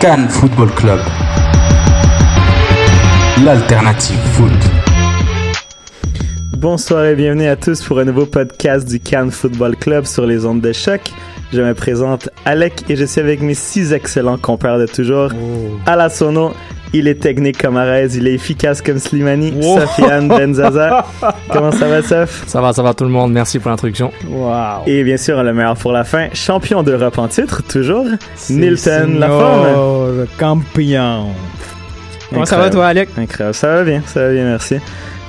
Cannes Football Club. L'alternative foot. Bonsoir et bienvenue à tous pour un nouveau podcast du Cannes Football Club sur les ondes de choc. Je me présente Alec et je suis avec mes six excellents compères de toujours. À la sono, il est technique comme Arez, il est efficace comme Slimani, Wow. Sofiane Benzaza. Comment ça va, Sof? Ça va, ça va tout le monde. Merci pour l'introduction. Wow. Et bien sûr, le meilleur pour la fin, champion d'Europe en titre, toujours, Nilton Laforme. Campion. Comment ça va toi, Alec? Incroyable. Ça va bien, ça va bien, merci.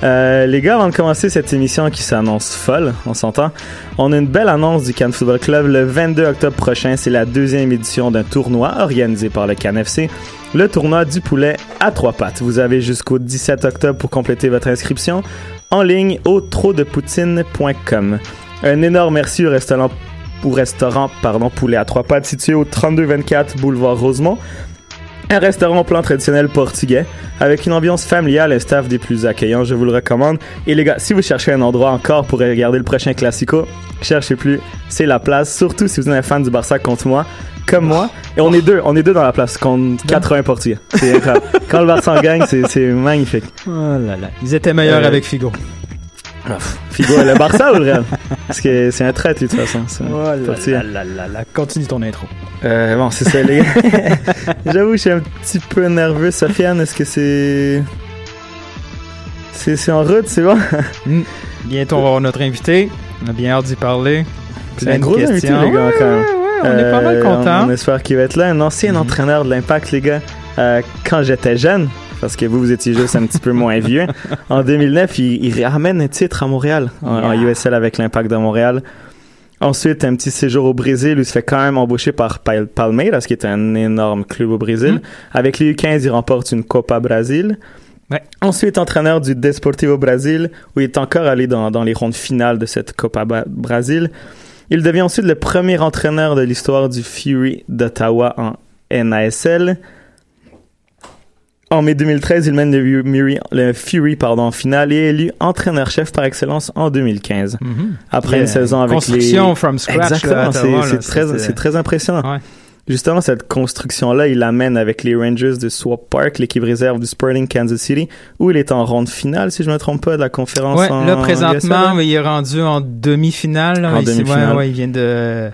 Euh, les gars, avant de commencer cette émission qui s'annonce folle, on s'entend, on a une belle annonce du Cannes Football Club. Le 22 octobre prochain, c'est la deuxième édition d'un tournoi organisé par le Cannes FC, le tournoi du poulet à trois pattes. Vous avez jusqu'au 17 octobre pour compléter votre inscription en ligne au trotdepoutine.com. Un énorme merci au restaurant, au restaurant pardon, poulet à trois pattes situé au 3224 boulevard Rosemont. Un restaurant au plan traditionnel portugais avec une ambiance familiale et un staff des plus accueillants, je vous le recommande. Et les gars, si vous cherchez un endroit encore pour regarder le prochain Classico, cherchez plus, c'est la place, surtout si vous êtes un fan du Barça contre moi, comme moi. Et on est deux, on est deux dans la place contre 80 portugais. C'est incroyable. Quand le Barça en gagne, c'est c'est magnifique. Oh là là. Ils étaient meilleurs Euh, avec Figo. Figo, le Barça ou le Real? Parce que c'est un trait, de toute façon. Oh. Continue ton intro. Euh, bon, c'est ça, les gars. J'avoue, je suis un petit peu nerveux. Sofiane, est-ce que c'est. C'est c'est en route, c'est bon? Bientôt, on va avoir notre invité. On a bien hâte d'y parler. C'est Plein un de gros invité, questions. les gars, quand même. Ouais, ouais, on est pas mal Euh, contents. On, on espère qu'il va être là. Un ancien Mhm. entraîneur de l'Impact, les gars. Euh, quand j'étais jeune, parce que vous, vous étiez juste un petit peu moins vieux, en 2009, il, il ramène un titre à Montréal, en. USL avec l'Impact de Montréal. Ensuite, un petit séjour au Brésil où il se fait quand même embaucher par Pal- Palmeiras, qui est un énorme club au Brésil. Mhm. Avec les U15, il remporte une Copa Brasil. Ouais. Ensuite, entraîneur du Desportivo Brasil, où il est encore allé dans, dans les rondes finales de cette Copa Brasil. Il devient ensuite le premier entraîneur de l'histoire du Fury d'Ottawa en NASL. En mai 2013, il mène le, Fu- Fury- le Fury pardon, en finale et est élu entraîneur-chef par excellence en 2015. Mhm. Après Yeah. une saison avec Construction les... from scratch. là, Exactement, c'est là, très, très impressionnant. Ouais. Justement, cette construction-là, il l'amène avec les Rangers de Swap Park, l'équipe réserve du Sporting Kansas City, où il est en ronde finale, si je me trompe pas, de la conférence Ouais, en là présentement, USL. il est rendu en demi-finale. là. En Il- ouais, demi-finale. ouais, il vient de,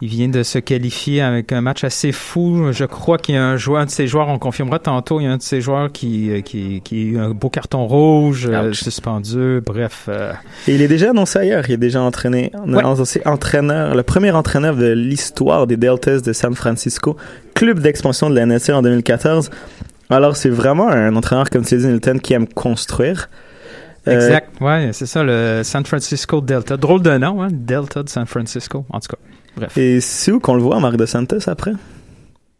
il vient de se qualifier avec un match assez fou. Je crois qu'il y a un joueur, un de ses joueurs, on confirmera tantôt, il y a un de ses joueurs qui, euh, qui, qui a eu un beau carton rouge, euh, suspendu. Bref, euh, Et il est déjà annoncé ailleurs. Il est déjà entraîné, Ouais. annoncé entraîneur, le premier entraîneur de l'histoire des Deltas de San Francisco, club d'expansion de la NSL en 2014. Alors, c'est vraiment un entraîneur, comme tu l'as dit, qui aime construire. Euh, exact. Ouais, c'est ça, le San Francisco Delta. Drôle de nom, hein, Delta de San Francisco. En tout cas, bref. Et c'est où qu'on le voit, Marc de Santos, après?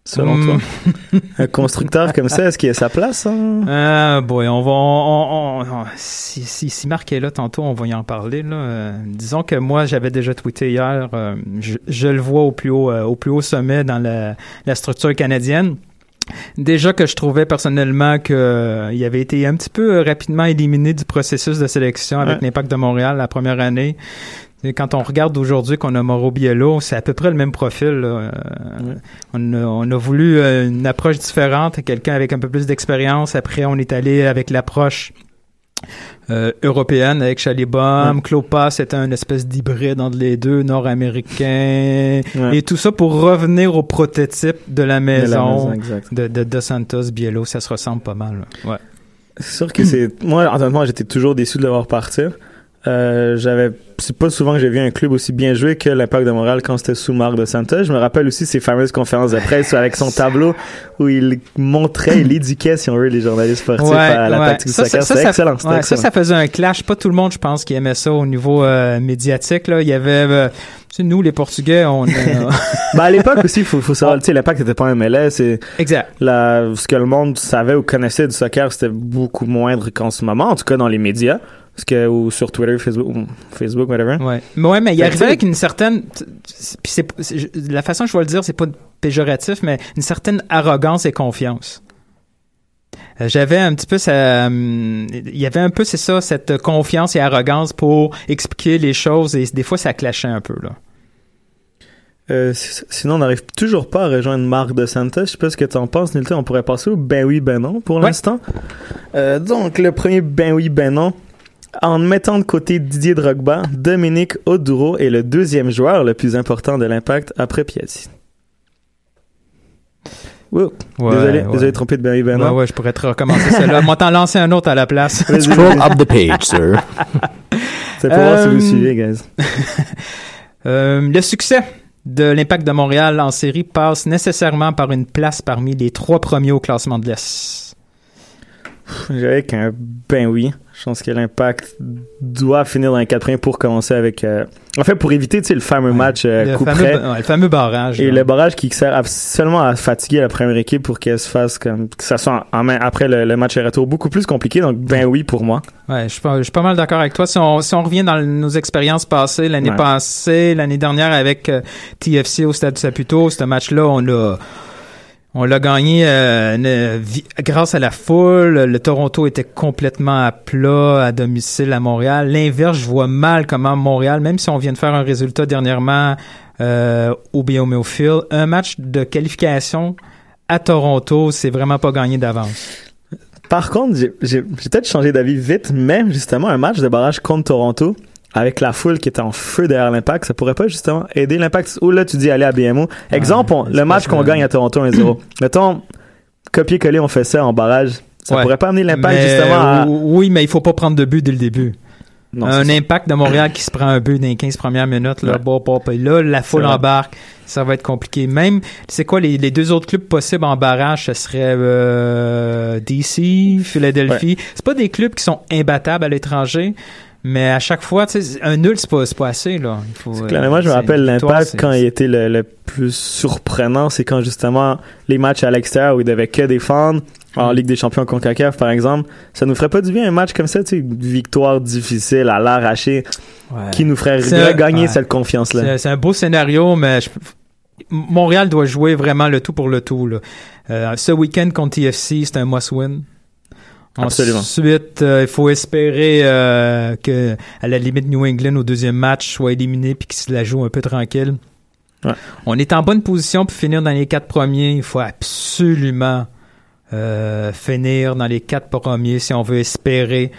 Selon Hmm. toi? Un constructeur comme ça, est-ce qu'il a sa place? hein? Ah, boy, on va, on, on- on- si, si, si Marc est là tantôt, on va y en parler, là. Euh, disons que moi, j'avais déjà tweeté hier, euh, je, je le vois au plus haut, euh, au plus haut sommet dans la, la structure canadienne. Déjà que je trouvais personnellement que euh, il avait été un petit peu euh, rapidement éliminé du processus de sélection avec Ouais. l'Impact de Montréal la première année. Quand on regarde aujourd'hui qu'on a Mauro Biello, c'est à peu près le même profil. là. Euh, on, a, on a voulu euh, une approche différente, quelqu'un avec un peu plus d'expérience. Après, on est allé avec l'approche euh, européenne avec Chalibom. Ouais. Clopas, c'était un espèce d'hybride entre les deux, nord-américain. Et tout ça pour revenir au prototype de la De la maison. De, de Dos Santos, Biello, ça se ressemble pas mal. là. Ouais. C'est sûr que c'est. Moi, honnêtement, j'étais toujours déçu de le voir partir. Euh, j'avais. C'est pas souvent que j'ai vu un club aussi bien joué que l'Impact de Montréal quand c'était sous Marc de Santos. Je me rappelle aussi ses fameuses conférences de presse avec son tableau où il montrait, il éduquait, si on veut, les journalistes sportifs à la ouais. tactique du Ça, soccer. C'était excellent. ouais, ça, ça faisait un clash. Pas tout le monde, je pense, qui aimait ça au niveau euh, médiatique. Là. Il y avait, euh, tu sais, nous, les Portugais, on... euh, Ben, à l'époque aussi, il faut, faut savoir, tu sais, l'Impact n'était pas un MLS. Exact. la, ce que le monde savait ou connaissait du soccer, c'était beaucoup moindre qu'en ce moment, en tout cas dans les médias. Parce que, ou sur Twitter, Facebook, ou Facebook, whatever. Ouais. Mais ouais, mais il arrivait avec une certaine, puis c'est, la façon que je vais le dire, c'est pas péjoratif, mais une certaine arrogance et confiance. Euh, J'avais un petit peu ça, hum, il y avait un peu c'est ça cette confiance et arrogance pour expliquer les choses et des fois ça clashait un peu là. Euh, si- sinon, on n'arrive toujours pas à rejoindre Marc de Santos. Je sais pas ce que tu en penses, Nilton. On pourrait passer au ben oui, ben non pour Ouais. l'instant. Euh, donc, le premier ben oui, ben non. En mettant de côté Didier Drogba, Dominique Oduro est le deuxième joueur le plus important de l'impact après Piazzi. Wow. Ouais, désolé, ouais. désolé, trompé de ben oui, ben Ouais, ouais, je pourrais te recommencer celle-là. Moi, t'en lancer un autre à la place. Scroll up the page, sir. C'est pour voir si vous Euh, suivez, guys. Euh, le succès de l'Impact de Montréal en série passe nécessairement par une place parmi les trois premiers au classement de l'Est. J'avais qu'un ben oui. Je pense que l'impact doit finir dans les quatre pour commencer avec. euh, En fait, pour éviter le fameux match euh, le, coup fameux, près. ouais, le fameux barrage. Et là. le barrage qui sert à- seulement à fatiguer la première équipe pour qu'elle se fasse comme que ça soit en main après le, le match retour beaucoup plus compliqué. Donc ben oui pour moi. Ouais, je suis pas, je suis pas mal d'accord avec toi. Si on, si on revient dans nos expériences passées, l'année Ouais. passée, l'année dernière avec euh, TFC au Stade Saputo, ce match-là, on l'a, on l'a gagné euh, grâce à la foule. Le Toronto était complètement à plat à domicile à Montréal. L'inverse, je vois mal comment Montréal, même si on vient de faire un résultat dernièrement euh, au Biomeo Field, un match de qualification à Toronto, c'est vraiment pas gagné d'avance. Par contre, j'ai peut-être changé d'avis vite, mais justement un match de barrage contre Toronto avec la foule qui était en feu derrière l'impact, ça pourrait pas justement aider l'impact? Ou là tu dis aller à BMO. Exemple, on- le match qu'on gagne à Toronto 1-0. Mettons copier-coller, on fait ça en barrage. Ça Ouais. pourrait pas amener l'impact justement à. Oui, mais il faut pas prendre de but dès le début. Non, un ça. impact de Montréal qui se prend un but dans les 15 premières minutes, là, Ouais. bon, là, la foule embarque, ça va être compliqué. Même, c'est quoi les, les deux autres clubs possibles en barrage, ce serait euh, DC, Philadelphie. C'est pas des clubs qui sont imbattables à l'étranger, mais à chaque fois, un nul, c'est pas, pas assez, là. Il faut, Clairement, euh, moi, je me rappelle l'impact quand il était le, le plus surprenant, c'est quand justement les matchs à l'extérieur où il devait que défendre, en Mm. Ligue des Champions CONCACAF par exemple, ça nous ferait pas du bien un match comme ça, tu sais, une victoire difficile à l'arraché, Ouais. qui nous ferait gagner ouais. cette confiance-là. C'est c'est un beau scénario, mais je- Montréal doit jouer vraiment le tout pour le tout. Là. Euh, ce week-end contre TFC, c'est un must-win. Absolument. Ensuite, euh, il faut espérer euh, que, à la limite, New England au deuxième match soit éliminé puis qu'il se la joue un peu tranquille. Ouais. On est en bonne position pour finir dans les quatre premiers. Il faut absolument euh, finir dans les quatre premiers si on veut espérer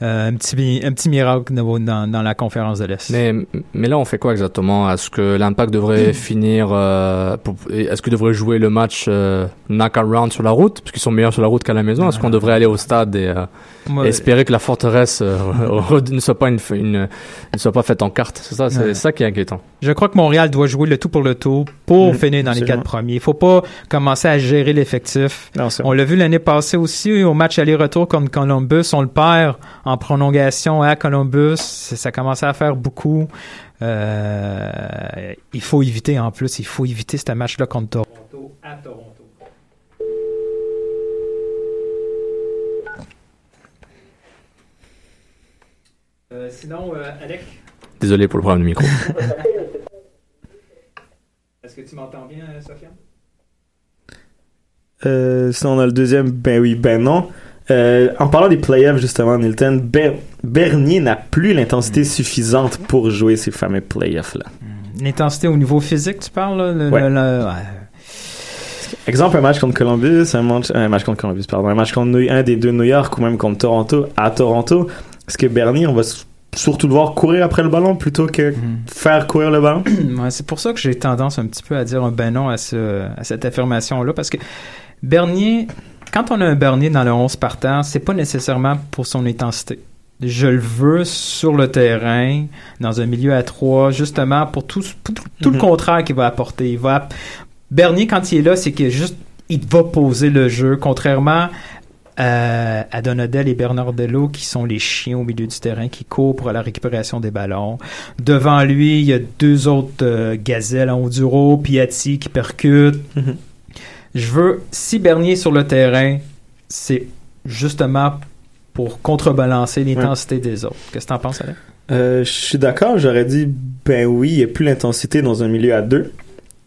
un petit un petit miracle dans, dans, la conférence de l'Est. Mais, mais là, on fait quoi exactement? Est-ce que l'impact devrait finir euh, Est-ce qu'il devrait jouer le match euh, knock-around sur la route? Parce qu'ils sont meilleurs sur la route qu'à la maison. Est-ce qu'on devrait aller au stade et euh, Moi, espérer que la forteresse euh, ne soit pas une, une- ne soit pas faite en carte C'est ça, c'est Ouais. ça qui est inquiétant. Je crois que Montréal doit jouer le tout pour le tout pour Mhm, finir dans les quatre premiers. Il faut pas commencer à gérer l'effectif. On l'a vu l'année passée aussi au match aller-retour contre Columbus. On le perd en prolongation à Columbus. Ça ça commençait à faire beaucoup. Euh, il faut éviter en plus, il faut éviter ce match-là contre Toronto à Toronto. Sinon, euh, Alec, Désolé pour le problème de micro. est-ce que tu m'entends bien, Sofiane? Euh, sinon, on a le deuxième, ben oui, ben non. Euh, en parlant des playoffs, justement, Nilton, Ber- Bernier n'a plus l'intensité suffisante pour jouer ces fameux playoffs-là. L'intensité au niveau physique, tu parles? Là, le- Ouais. le- le- ouais. Exemple, un match contre Columbus, un match, un match contre Columbus, pardon, un match contre New- un des deux New York ou même contre Toronto, à Toronto. Est-ce que Bernier, on va surtout le voir courir après le ballon plutôt que Mhm. faire courir le ballon? Ouais, c'est pour ça que j'ai tendance un petit peu à dire un ben non à, ce, à cette affirmation-là, parce que Bernier, quand on a un Bernier dans le 11 partant, c'est pas nécessairement pour son intensité. Je le veux sur le terrain, dans un milieu à trois, justement pour tout, pour tout, tout le Mhm. contraire qu'il va apporter. Il va, Bernier, quand il est là, c'est qu'il juste, il va poser le jeu, contrairement à, à Donadel et Bernardello, qui sont les chiens au milieu du terrain, qui courent pour la récupération des ballons. Devant lui, il y a deux autres euh, gazelles en Onduro, Piatti qui percute. Mhm. Je veux, si Bernier est sur le terrain, c'est justement pour contrebalancer l'intensité des autres. Qu'est-ce que t'en penses, Alain? Euh, je suis d'accord, j'aurais dit, ben oui, il n'y a plus l'intensité dans un milieu à deux.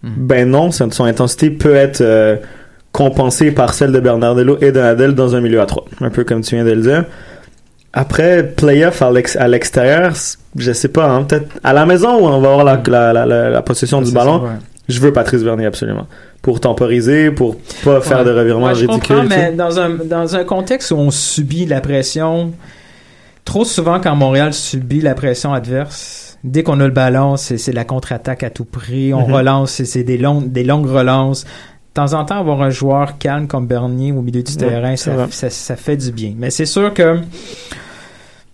Mhm. Ben non, son, son intensité peut être euh, compensée par celle de Bernardello et de Nadal dans un milieu à trois. Un peu comme tu viens de le dire. Après, playoff à l'ex- à l'extérieur, je sais pas, hein, peut-être à la maison où on va avoir la, la, la, la- la possession du ballon. ça, ouais. je veux Patrice Bernier absolument. Pour temporiser, pour pas faire de revirements Ouais, sais. mais dans un, dans un contexte où on subit la pression, trop souvent quand Montréal subit la pression adverse, dès qu'on a le ballon, c'est la contre-attaque à tout prix. On Mhm. relance, c'est- c'est des, longues des longues relances. De temps en temps, avoir un joueur calme comme Bernier au milieu du terrain, ça, ça, ça fait du bien. Mais c'est sûr que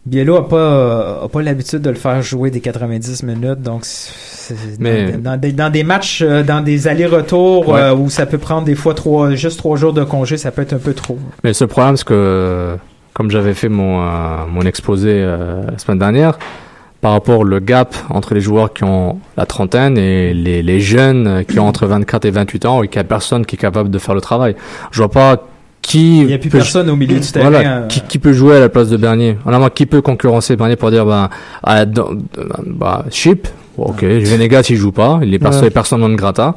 Biello a pas, a pas l'habitude de le faire jouer des 90 minutes, donc Mais- dans, dans des, dans des matchs, euh, dans des allers-retours Ouais. euh, où ça peut prendre des fois trois, juste trois jours de congé, ça peut être un peu trop. Mais ce problème, c'est que, comme j'avais fait mon, euh, mon exposé euh, la semaine dernière, par rapport au gap entre les joueurs qui ont la trentaine et les, les jeunes qui ont entre 24 et 28 ans et qu'il n'y a personne qui est capable de faire le travail. Je vois pas qui Il n'y a plus personne au milieu du terrain. Voilà, euh, qui, qui peut jouer à la place de Bernier Honnêtement, qui peut concurrencer Bernier pour dire, ben, ah, dans- bah, Chip, ok, Venegas, il joue pas, il est perso, Ouais. personne non grata.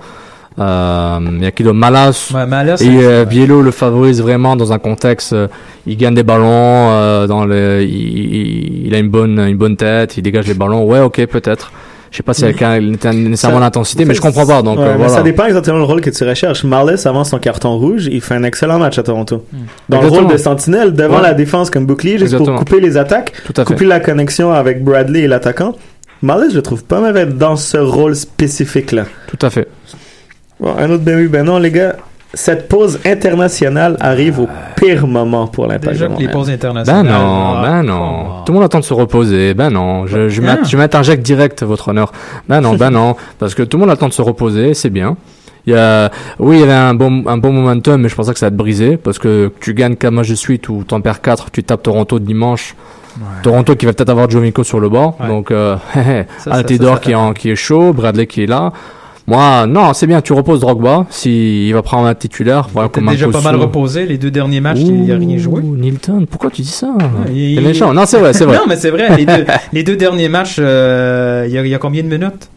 Euh, il y a qui le Malas, ouais, là, c'est- et euh, Biello le favorise vraiment dans un contexte, euh, il gagne des ballons, euh, dans le, il, il- il a une bonne, une bonne tête, il dégage les ballons. Ouais, ok, peut-être. Je sais pas si avec un- nécessairement l'intensité, mais je comprends pas. Donc Ouais, euh, mais voilà. ça dépend exactement le rôle que tu recherches. Marles, avant son carton rouge, il fait un excellent match à Toronto. Dans le rôle de sentinelle, devant Ouais. la défense comme bouclier, juste Exactement. pour couper les attaques, Tout à fait. couper la connexion avec Bradley et l'attaquant. Marles, je le trouve pas mauvais dans ce rôle spécifique-là. Tout à fait. Bon, un autre ben oui, ben non, les gars. Cette pause internationale arrive au pire moment pour l'impact. déjà que les pauses Ben internationales. non, ah, ben non. on. Tout le monde attend de se reposer. Ben non, je, je, m'at- Ah. je m'interjecte direct, votre honneur. Ben non, ben non, parce que tout le monde attend de se reposer, c'est bien. Il y a, oui, il y avait un bon, un bon momentum, mais je pensais que ça allait te briser, parce que tu gagnes 4 matchs de suite ou t'en perds 4, tu tapes Toronto dimanche. Toronto qui va peut-être avoir Jovinko sur le bord, Ouais. donc euh, Ça, ça, Altidore ça, ça qui, est en- qui est chaud, Bradley qui est là. Moi, non, c'est bien, tu reposes Drogba, s'il va prendre un titulaire, voilà, comme un déjà pas mal reposé. Les deux derniers matchs, il n'y a rien joué. Nilton, pourquoi tu dis ça il- T'es méchant. Non, c'est vrai, c'est vrai. non, mais c'est vrai. Les deux, les deux derniers matchs, euh, il y, a, il y a combien de minutes?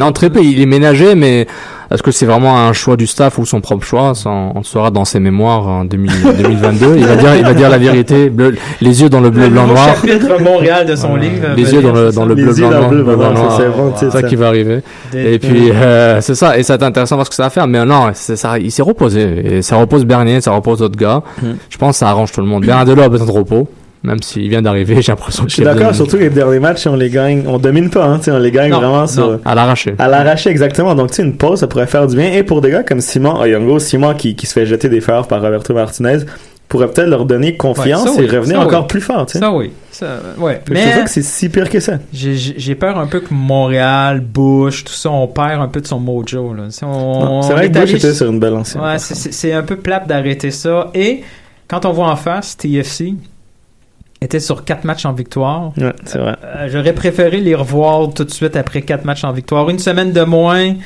Non, très peu, il est ménagé, mais est-ce que c'est vraiment un choix du staff ou son propre choix? Ça, on, le saura dans ses mémoires en 2000 2022. Il va dire, il va dire la vérité, bleu- les yeux dans le bleu, Le blanc, noir. chapitre Montréal de son livre. Les yeux dans le, c'est dans bleu, blanc, noir. bleu, blanc, c'est C'est c'est ça ça. qui va arriver. Des- Et puis, euh, c'est ça, et être intéressant parce que ça va faire. Mais non, c'est ça, il s'est reposé. Et ça repose Bernier, ça repose d'autres gars. Hmm. Je pense que ça arrange tout le monde. Bernardello a besoin de repos. Même s'il vient d'arriver, j'ai l'impression Je suis d'accord, surtout les derniers matchs, on les gagne, on domine pas, hein, on les gagne Non, vraiment sur, non. À l'arraché. à l'arraché, exactement. Donc, tu sais, une pause, ça pourrait faire du bien. Et pour des gars comme Simon Oyongo, Simon qui, qui se fait jeter des fleurs par Roberto Martinez, pourrait peut-être leur donner confiance Ouais, ça oui, et revenir ça encore oui. plus fort, tu sais. Ça, oui. Ça, ouais. Fait que Mais pas que c'est si pire que ça. j'ai- peur un peu que Montréal, Bush, tout ça, on perd un peu de son mojo. Si C'est vrai que Bush allé- était sur une belle ancienne. Ouais, c'est un peu plate d'arrêter ça. Et quand on voit en face, TFC était sur quatre matchs en victoire. Ouais, c'est vrai. Euh, J'aurais préféré les revoir tout de suite après quatre matchs en victoire. Une semaine de moins, il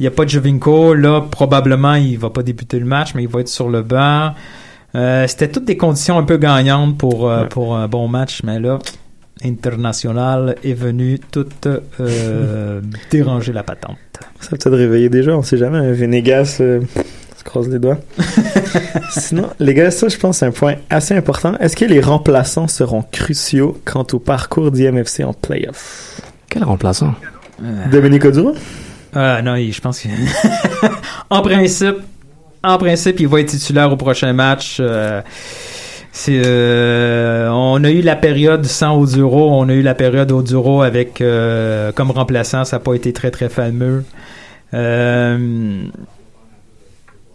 n'y a pas de Jovinko. Là, probablement, il va pas débuter le match, mais il va être sur le banc. Euh, C'était toutes des conditions un peu gagnantes pour, euh, Ouais. pour un bon match, mais là, International est venu tout euh, déranger la patente. Ça peut-être réveiller déjà, on sait jamais. Un Venegas euh, se croise les doigts. Sinon, les gars, ça, je pense, c'est un point assez important. Est-ce que les remplaçants seront cruciaux quant au parcours d'IMFC en playoff? Quel remplaçant? Dominique Oduro? Euh, non, je pense que. en principe, en principe, il va être titulaire au prochain match. euh, c'est, euh, on a eu la période sans Oduro, on a eu la période Oduro avec euh, comme remplaçant, ça n'a pas été très très fameux. Euh,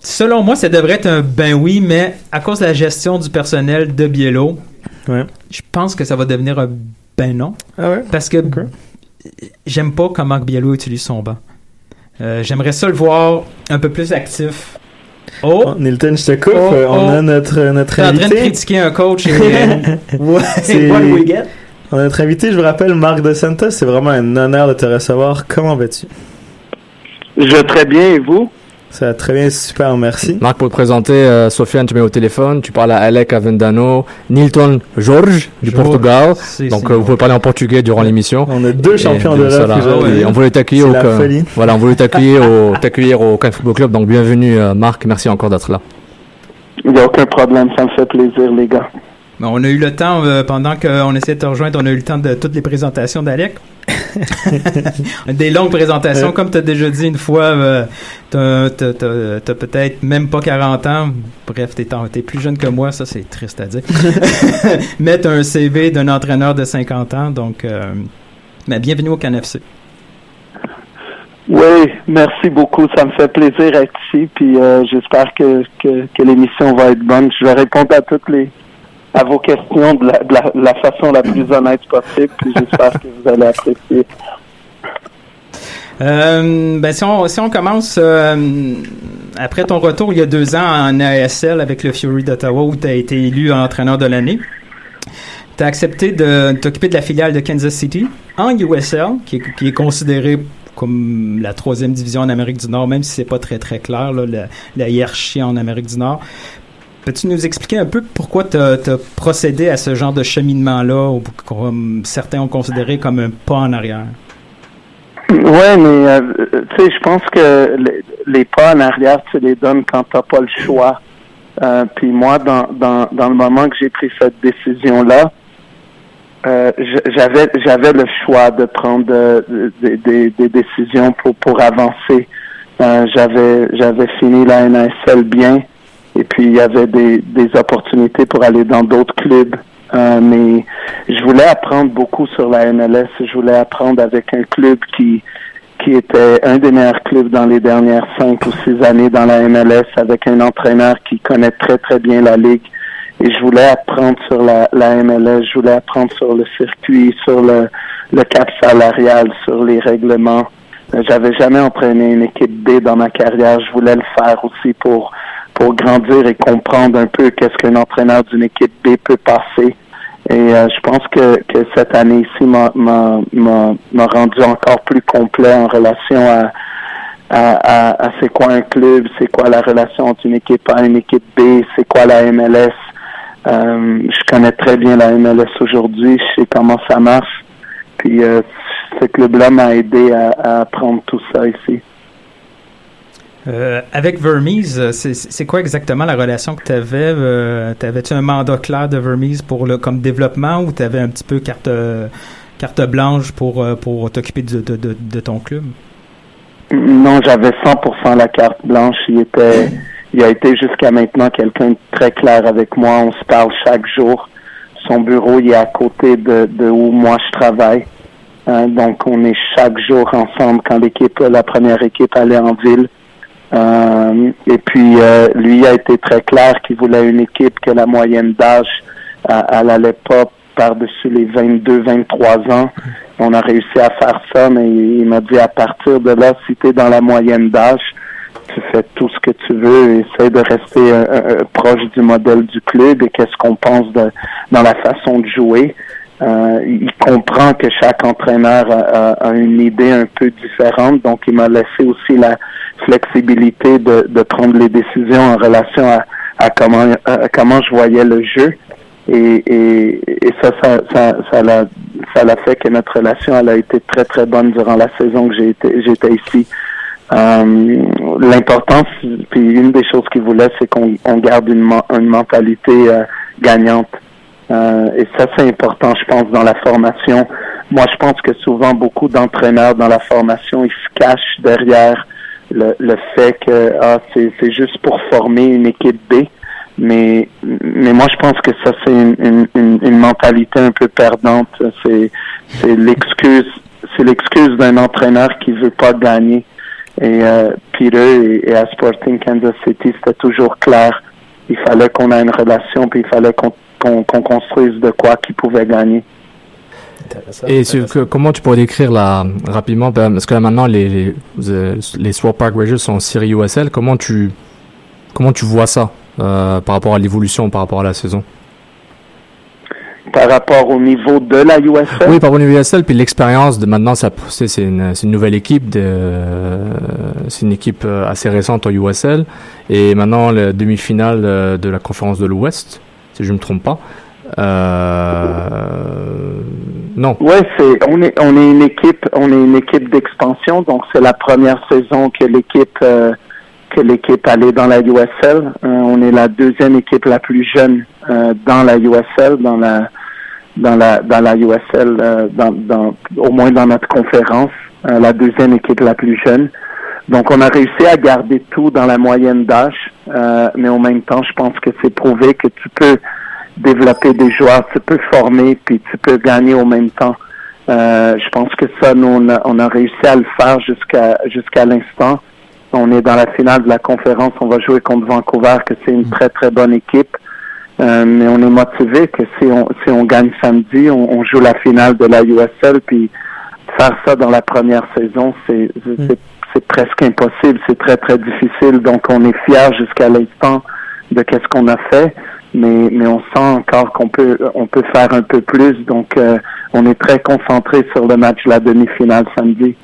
selon moi, ça devrait être un ben oui, mais à cause de la gestion du personnel de Biello, Ouais. je pense que ça va devenir un ben non. Ah ouais? Parce que j'aime pas comment Biello utilise son banc. Euh, J'aimerais ça le voir un peu plus actif. Oh! Oh, Nilton, je te coupe. Oh, Euh, on oh. a notre, notre T'es en train de invité. critiquer un coach et... Ouais, c'est- What we get? on a notre invité, je vous rappelle, Marc De Santos. C'est vraiment un honneur de te recevoir. Comment vas-tu? Je vais très bien et vous? Ça va très bien, super, merci. Marc, pour te présenter, euh, Sofiane, tu mets au téléphone, tu parles à Alec Avendano, Nilton Jorge du Jorge. Portugal. Donc, euh, vous pouvez parler en portugais durant l'émission. On a deux Et champions de. Et on voulait t'accueillir au, voilà, on voulait t'accueillir au, t'accueillir au Cannes Football Club. Donc, bienvenue, euh, Marc. Merci encore d'être là. Il n'y a aucun problème, ça me fait plaisir, les gars. Bon, on a eu le temps, euh, pendant qu'on essayait de te rejoindre, on a eu le temps de toutes les présentations d'Alec. Des longues présentations, comme tu as déjà dit une fois, euh, t'as t'as peut-être même pas 40 ans. Bref, t'es es plus jeune que moi, ça c'est triste à dire. Mettre un CV d'un entraîneur de 50 ans, donc euh, mais bienvenue au CanFC. Oui, merci beaucoup. Ça me fait plaisir d'être ici. Puis euh, j'espère que, que, que l'émission va être bonne. Je vais répondre à toutes les à vos questions de la, façon la plus honnête possible. Puis j'espère que vous allez apprécier. Euh, ben si on, si on commence euh, après ton retour il y a deux ans en ASL avec le Fury d'Ottawa où tu as été élu entraîneur de l'année, tu as accepté de t'occuper de la filiale de Kansas City en USL, qui est, considérée comme la troisième division en Amérique du Nord, même si c'est pas très très clair la, hiérarchie en Amérique du Nord. Peux-tu nous expliquer un peu pourquoi tu as, procédé à ce genre de cheminement-là, comme certains ont considéré comme un pas en arrière? Oui, mais euh, tu sais, je pense que les, pas en arrière, tu les donnes quand tu n'as pas le choix. Euh, puis moi, dans, dans, dans le moment que j'ai pris cette décision-là, euh, j'avais le choix de prendre des décisions pour pour avancer. j'avais j'avais fini la NSL bien. Et puis, il y avait des, des opportunités pour aller dans d'autres clubs. Euh, mais je voulais apprendre beaucoup sur la MLS. Je voulais apprendre avec un club qui qui était un des meilleurs clubs dans les dernières cinq ou six années dans la MLS, avec un entraîneur qui connaît très très bien la ligue. Et je voulais apprendre sur la, la MLS, je voulais apprendre sur le circuit, sur le, le cap salarial, sur les règlements. J'avais jamais entraîné une équipe B dans ma carrière. Je voulais le faire aussi pour pour grandir et comprendre un peu qu'est-ce qu'un entraîneur d'une équipe B peut passer. Et euh, je pense que, que cette année ici m'a, m'a, m'a, rendu encore plus complet en relation à, à, à, c'est quoi un club, c'est quoi la relation entre une équipe A et une équipe B, c'est quoi la MLS. Euh, je connais très bien la MLS aujourd'hui, je sais comment ça marche. Puis euh, ce club-là m'a aidé à, à apprendre tout ça ici. Euh, avec Vermees, euh, c'est quoi exactement la relation que tu avais? Euh, T'avais-tu un mandat clair de Vermees pour le comme développement ou tu avais un petit peu carte carte blanche pour pour t'occuper de, de, de, ton club? Non, j'avais 100% la carte blanche. Il était, il a été jusqu'à maintenant quelqu'un de très clair avec moi. On se parle chaque jour. Son bureau il est à côté de, de où moi je travaille. donc on est chaque jour ensemble quand l'équipe, la première équipe allait en ville. Euh, et puis, euh, lui a été très clair qu'il voulait une équipe que la moyenne d'âge, elle n'allait pas par-dessus les 22, 23 ans. On a réussi à faire ça, mais il m'a dit à partir de là, si tu es dans la moyenne d'âge, tu fais tout ce que tu veux, essaie de rester euh, proche du modèle du club et qu'est-ce qu'on pense dans la façon de jouer. Euh, il comprend que chaque entraîneur a, une idée un peu différente, donc il m'a laissé aussi la flexibilité de, de prendre les décisions en relation à, à comment à comment je voyais le jeu. Et, et, et ça, ça, ça, ça l'a, ça l'a fait que notre relation elle a été très très bonne durant la saison que j'ai été, j'étais ici. Euh, l'importance, puis une des choses qu'il voulait, c'est qu'on on garde une, une mentalité euh, gagnante. Euh, et ça, c'est important, je pense, dans la formation. Moi, je pense que souvent, beaucoup d'entraîneurs dans la formation, ils se cachent derrière le, le fait que ah, c'est juste pour former une équipe B. Mais, mais moi, je pense que ça, c'est une, une, une, mentalité un peu perdante. C'est l'excuse c'est l'excuse d'un entraîneur qui veut pas gagner. Et euh, Peter et, et à Sporting Kansas City, c'était toujours clair. Il fallait qu'on ait une relation, puis il fallait qu'on qu'on construise de quoi qui pouvait gagner. Et comment tu pourrais décrire là rapidement ben, parce que là maintenant les les, euh, les Swap Park Rangers sont en série USL. Comment tu comment tu vois ça euh, par rapport à l'évolution, par rapport à la saison? Par rapport au niveau de la USL. Oui, par rapport au niveau USL, puis l'expérience de maintenant, ça c'est une, une nouvelle équipe, de c'est une équipe euh, assez récente en USL et maintenant la demi-finale de la conférence de l'Ouest si je me trompe pas. Euh, non. Ouais, c'est on est on est une équipe on est une équipe d'expansion donc c'est la première saison que l'équipe euh, que l'équipe allait dans la USL. Euh, on est la deuxième équipe la plus jeune dans la USL dans la dans la dans la USL, au moins dans notre conférence, la deuxième équipe la plus jeune. Donc on a réussi à garder tout dans la moyenne d'âge, euh, mais en même temps, je pense que c'est prouvé que tu peux développer des joueurs, tu peux former, puis tu peux gagner au même temps. Euh, je pense que ça, nous, on a, on a réussi à le faire jusqu'à jusqu'à l'instant. On est dans la finale de la conférence, on va jouer contre Vancouver, que c'est une très très bonne équipe. Euh, mais on est motivé que si on si on gagne samedi, on, on joue la finale de la USL, puis faire ça dans la première saison, c'est c'est presque impossible, c'est très très difficile. Donc on est fiers jusqu'à l'instant de qu'est-ce qu'on a fait, mais mais on sent encore qu'on peut on peut faire un peu plus. Donc euh, on est très concentré sur le match la demi-finale samedi.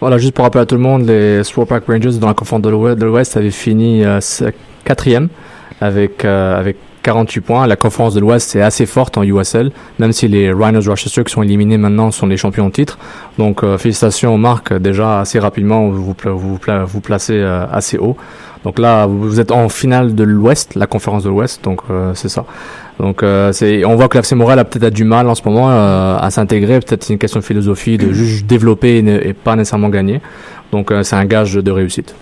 Voilà, juste pour rappeler à tout le monde, les Park Rangers dans la conférence de l'Ouest avaient fini euh, quatrième avec euh, avec 48 points. La conférence de l'Ouest est assez forte en USL, même si les Rhinos Rochester qui sont éliminés maintenant sont les champions en titre. Donc euh, félicitations Marc, déjà assez rapidement vous vous, vous placez euh, assez haut. Donc là vous êtes en finale de l'Ouest, la conférence de l'Ouest, donc euh, c'est ça. Donc c'est, on voit que l'FC Montréal a peut-être du mal en ce moment à s'intégrer. Peut-être c'est une question de philosophie, de juste développer et, et pas nécessairement gagner. Donc c'est un gage de réussite.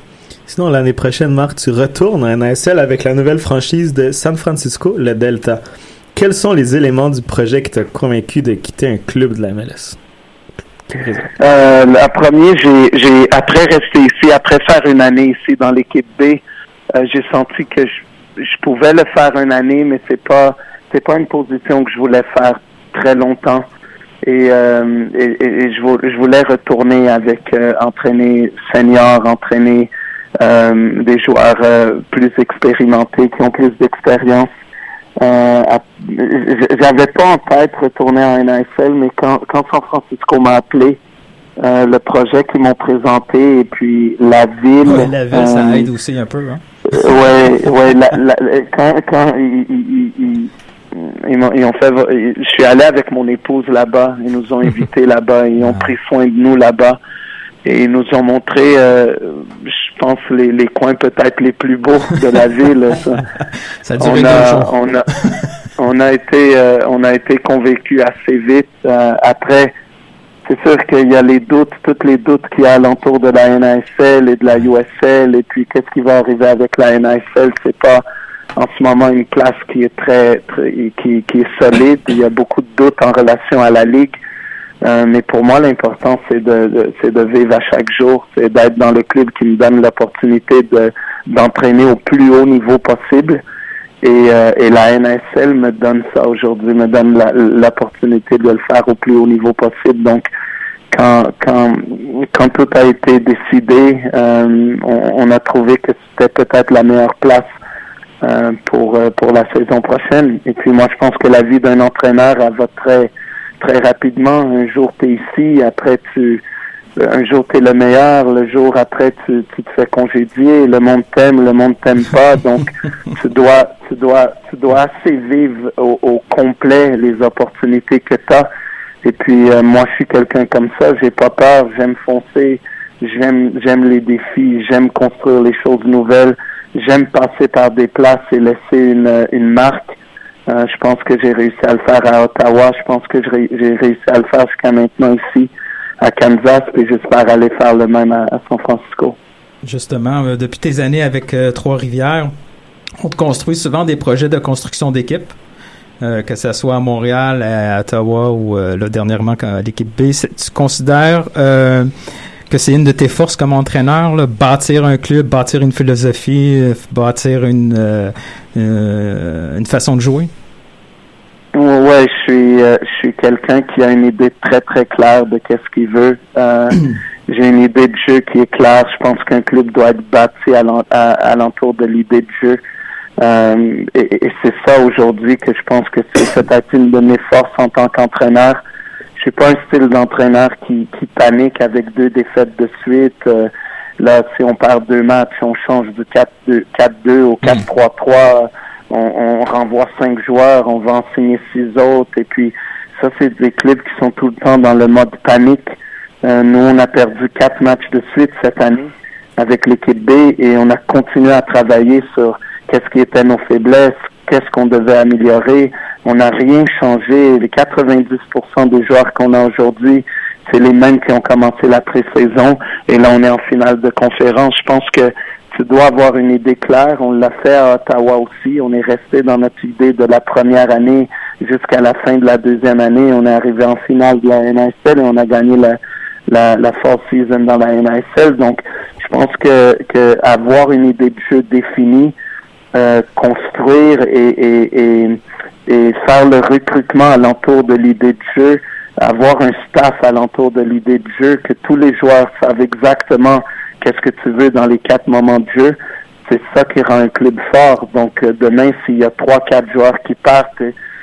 Sinon, l'année prochaine, Marc, tu retournes à NASL avec la nouvelle franchise de San Francisco, le Delta. Quels sont les éléments du projet qui t'ont convaincu de quitter un club de la MLS? Euh, première, j'ai, j'ai après rester ici, après faire une année ici dans l'équipe B, euh, j'ai senti que je, je, pouvais le faire une année, mais c'est pas c'est pas une position que je voulais faire très longtemps. Et, euh, et, et, je, voulais retourner avec euh, entraîner senior, entraîner euh, des joueurs euh, plus expérimentés, qui ont plus d'expérience. Euh, J'avais pas en tête retourner en NFL, mais quand, quand San Francisco m'a appelé, euh, le projet qu'ils m'ont présenté et puis la ville. Ouais, la ville, ça aide aussi un peu. Hein? ouais, ouais. La, la, quand quand ils, ils, ils, ont, ils ont fait, je suis allé avec mon épouse là-bas. Ils nous ont invités là-bas. Ils ont ah. pris soin de nous là-bas et ils nous ont montré, euh, pense, les, les coins peut-être les plus beaux de la ville. Ça, ça a duré on, a, on a, on a été, euh, on a été convaincus assez vite. Euh, après, c'est sûr qu'il y a les doutes, tous les doutes qu'il y a alentour de la NASL et de la USL, et puis qu'est-ce qui va arriver avec la NASL, c'est pas en ce moment une place qui est très, très qui, qui est solide. Il y a beaucoup de doutes en relation à la ligue. Euh, mais pour moi, l'important, c'est de, c'est de vivre à chaque jour, c'est d'être dans le club qui me donne l'opportunité de, d'entraîner au plus haut niveau possible. Et, euh, et la NSL me donne ça aujourd'hui, me donne l'opportunité de le faire au plus haut niveau possible. Donc, quand, quand, quand tout a été décidé, euh, on, on, a trouvé que c'était peut-être la meilleure place pour, pour la saison prochaine. Et puis moi, je pense que la vie d'un entraîneur, elle va très très rapidement. Un jour tu es ici, après tu un jour tu es le meilleur, le jour après tu, tu te fais congédier, le monde t'aime, le monde t'aime pas, donc tu dois tu dois tu dois assez vivre au, au complet les opportunités que tu as. Et puis euh, moi je suis quelqu'un comme ça, j'ai pas peur, j'aime foncer, j'aime j'aime les défis, j'aime construire les choses nouvelles, j'aime passer par des places et laisser une une marque. Euh, je pense que j'ai réussi à le faire à Ottawa. Je pense que j'ai réussi à le faire jusqu'à maintenant ici à Kansas. Et j'espère aller faire le même à, San Francisco. Justement, euh, depuis tes années avec euh, Trois-Rivières, on te construit souvent des projets de construction d'équipe. que ce soit à Montréal, à Ottawa ou là dernièrement à l'équipe B, tu considères que c'est une de tes forces comme entraîneur, là, bâtir un club, bâtir une philosophie, bâtir une, euh, une façon de jouer? Ouais, je suis, euh, je suis quelqu'un qui a une idée très très claire de qu'est-ce qu'il veut. Euh, j'ai une idée de jeu qui est claire. Je pense qu'un club doit être bâti à l'entour de l'idée de jeu. et, c'est ça aujourd'hui que je pense que c'est peut-être une de mes forces en tant qu'entraîneur. Suis pas un style d'entraîneur qui, qui panique avec deux défaites de suite. Là, si on perd deux matchs, on change du 4-2 au 4-3-3, on, on, renvoie cinq joueurs, on va en signer six autres. Et puis, ça, c'est des clubs qui sont tout le temps dans le mode panique. Euh, nous, on a perdu quatre matchs de suite cette année avec l'équipe B et on a continué à travailler sur qu'est-ce qui était nos faiblesses, qu'est-ce qu'on devait améliorer. On n'a rien changé. Les 90% des joueurs qu'on a aujourd'hui, c'est les mêmes qui ont commencé la pré-saison. Et là, on est en finale de conférence. Je pense que tu dois avoir une idée claire. On l'a fait à Ottawa aussi. On est resté dans notre idée de la première année jusqu'à la fin de la deuxième année. On est arrivé en finale de la NSL et on a gagné la, la, la fall season dans la NSL. Donc, je pense que, que avoir une idée de jeu définie, euh, construire et, et, et, faire le recrutement alentour de l'idée de jeu, avoir un staff alentour de l'idée de jeu, que tous les joueurs savent exactement qu'est-ce que tu veux dans les quatre moments de jeu, c'est ça qui rend un club fort. Donc euh, demain, s'il y a trois, quatre joueurs qui partent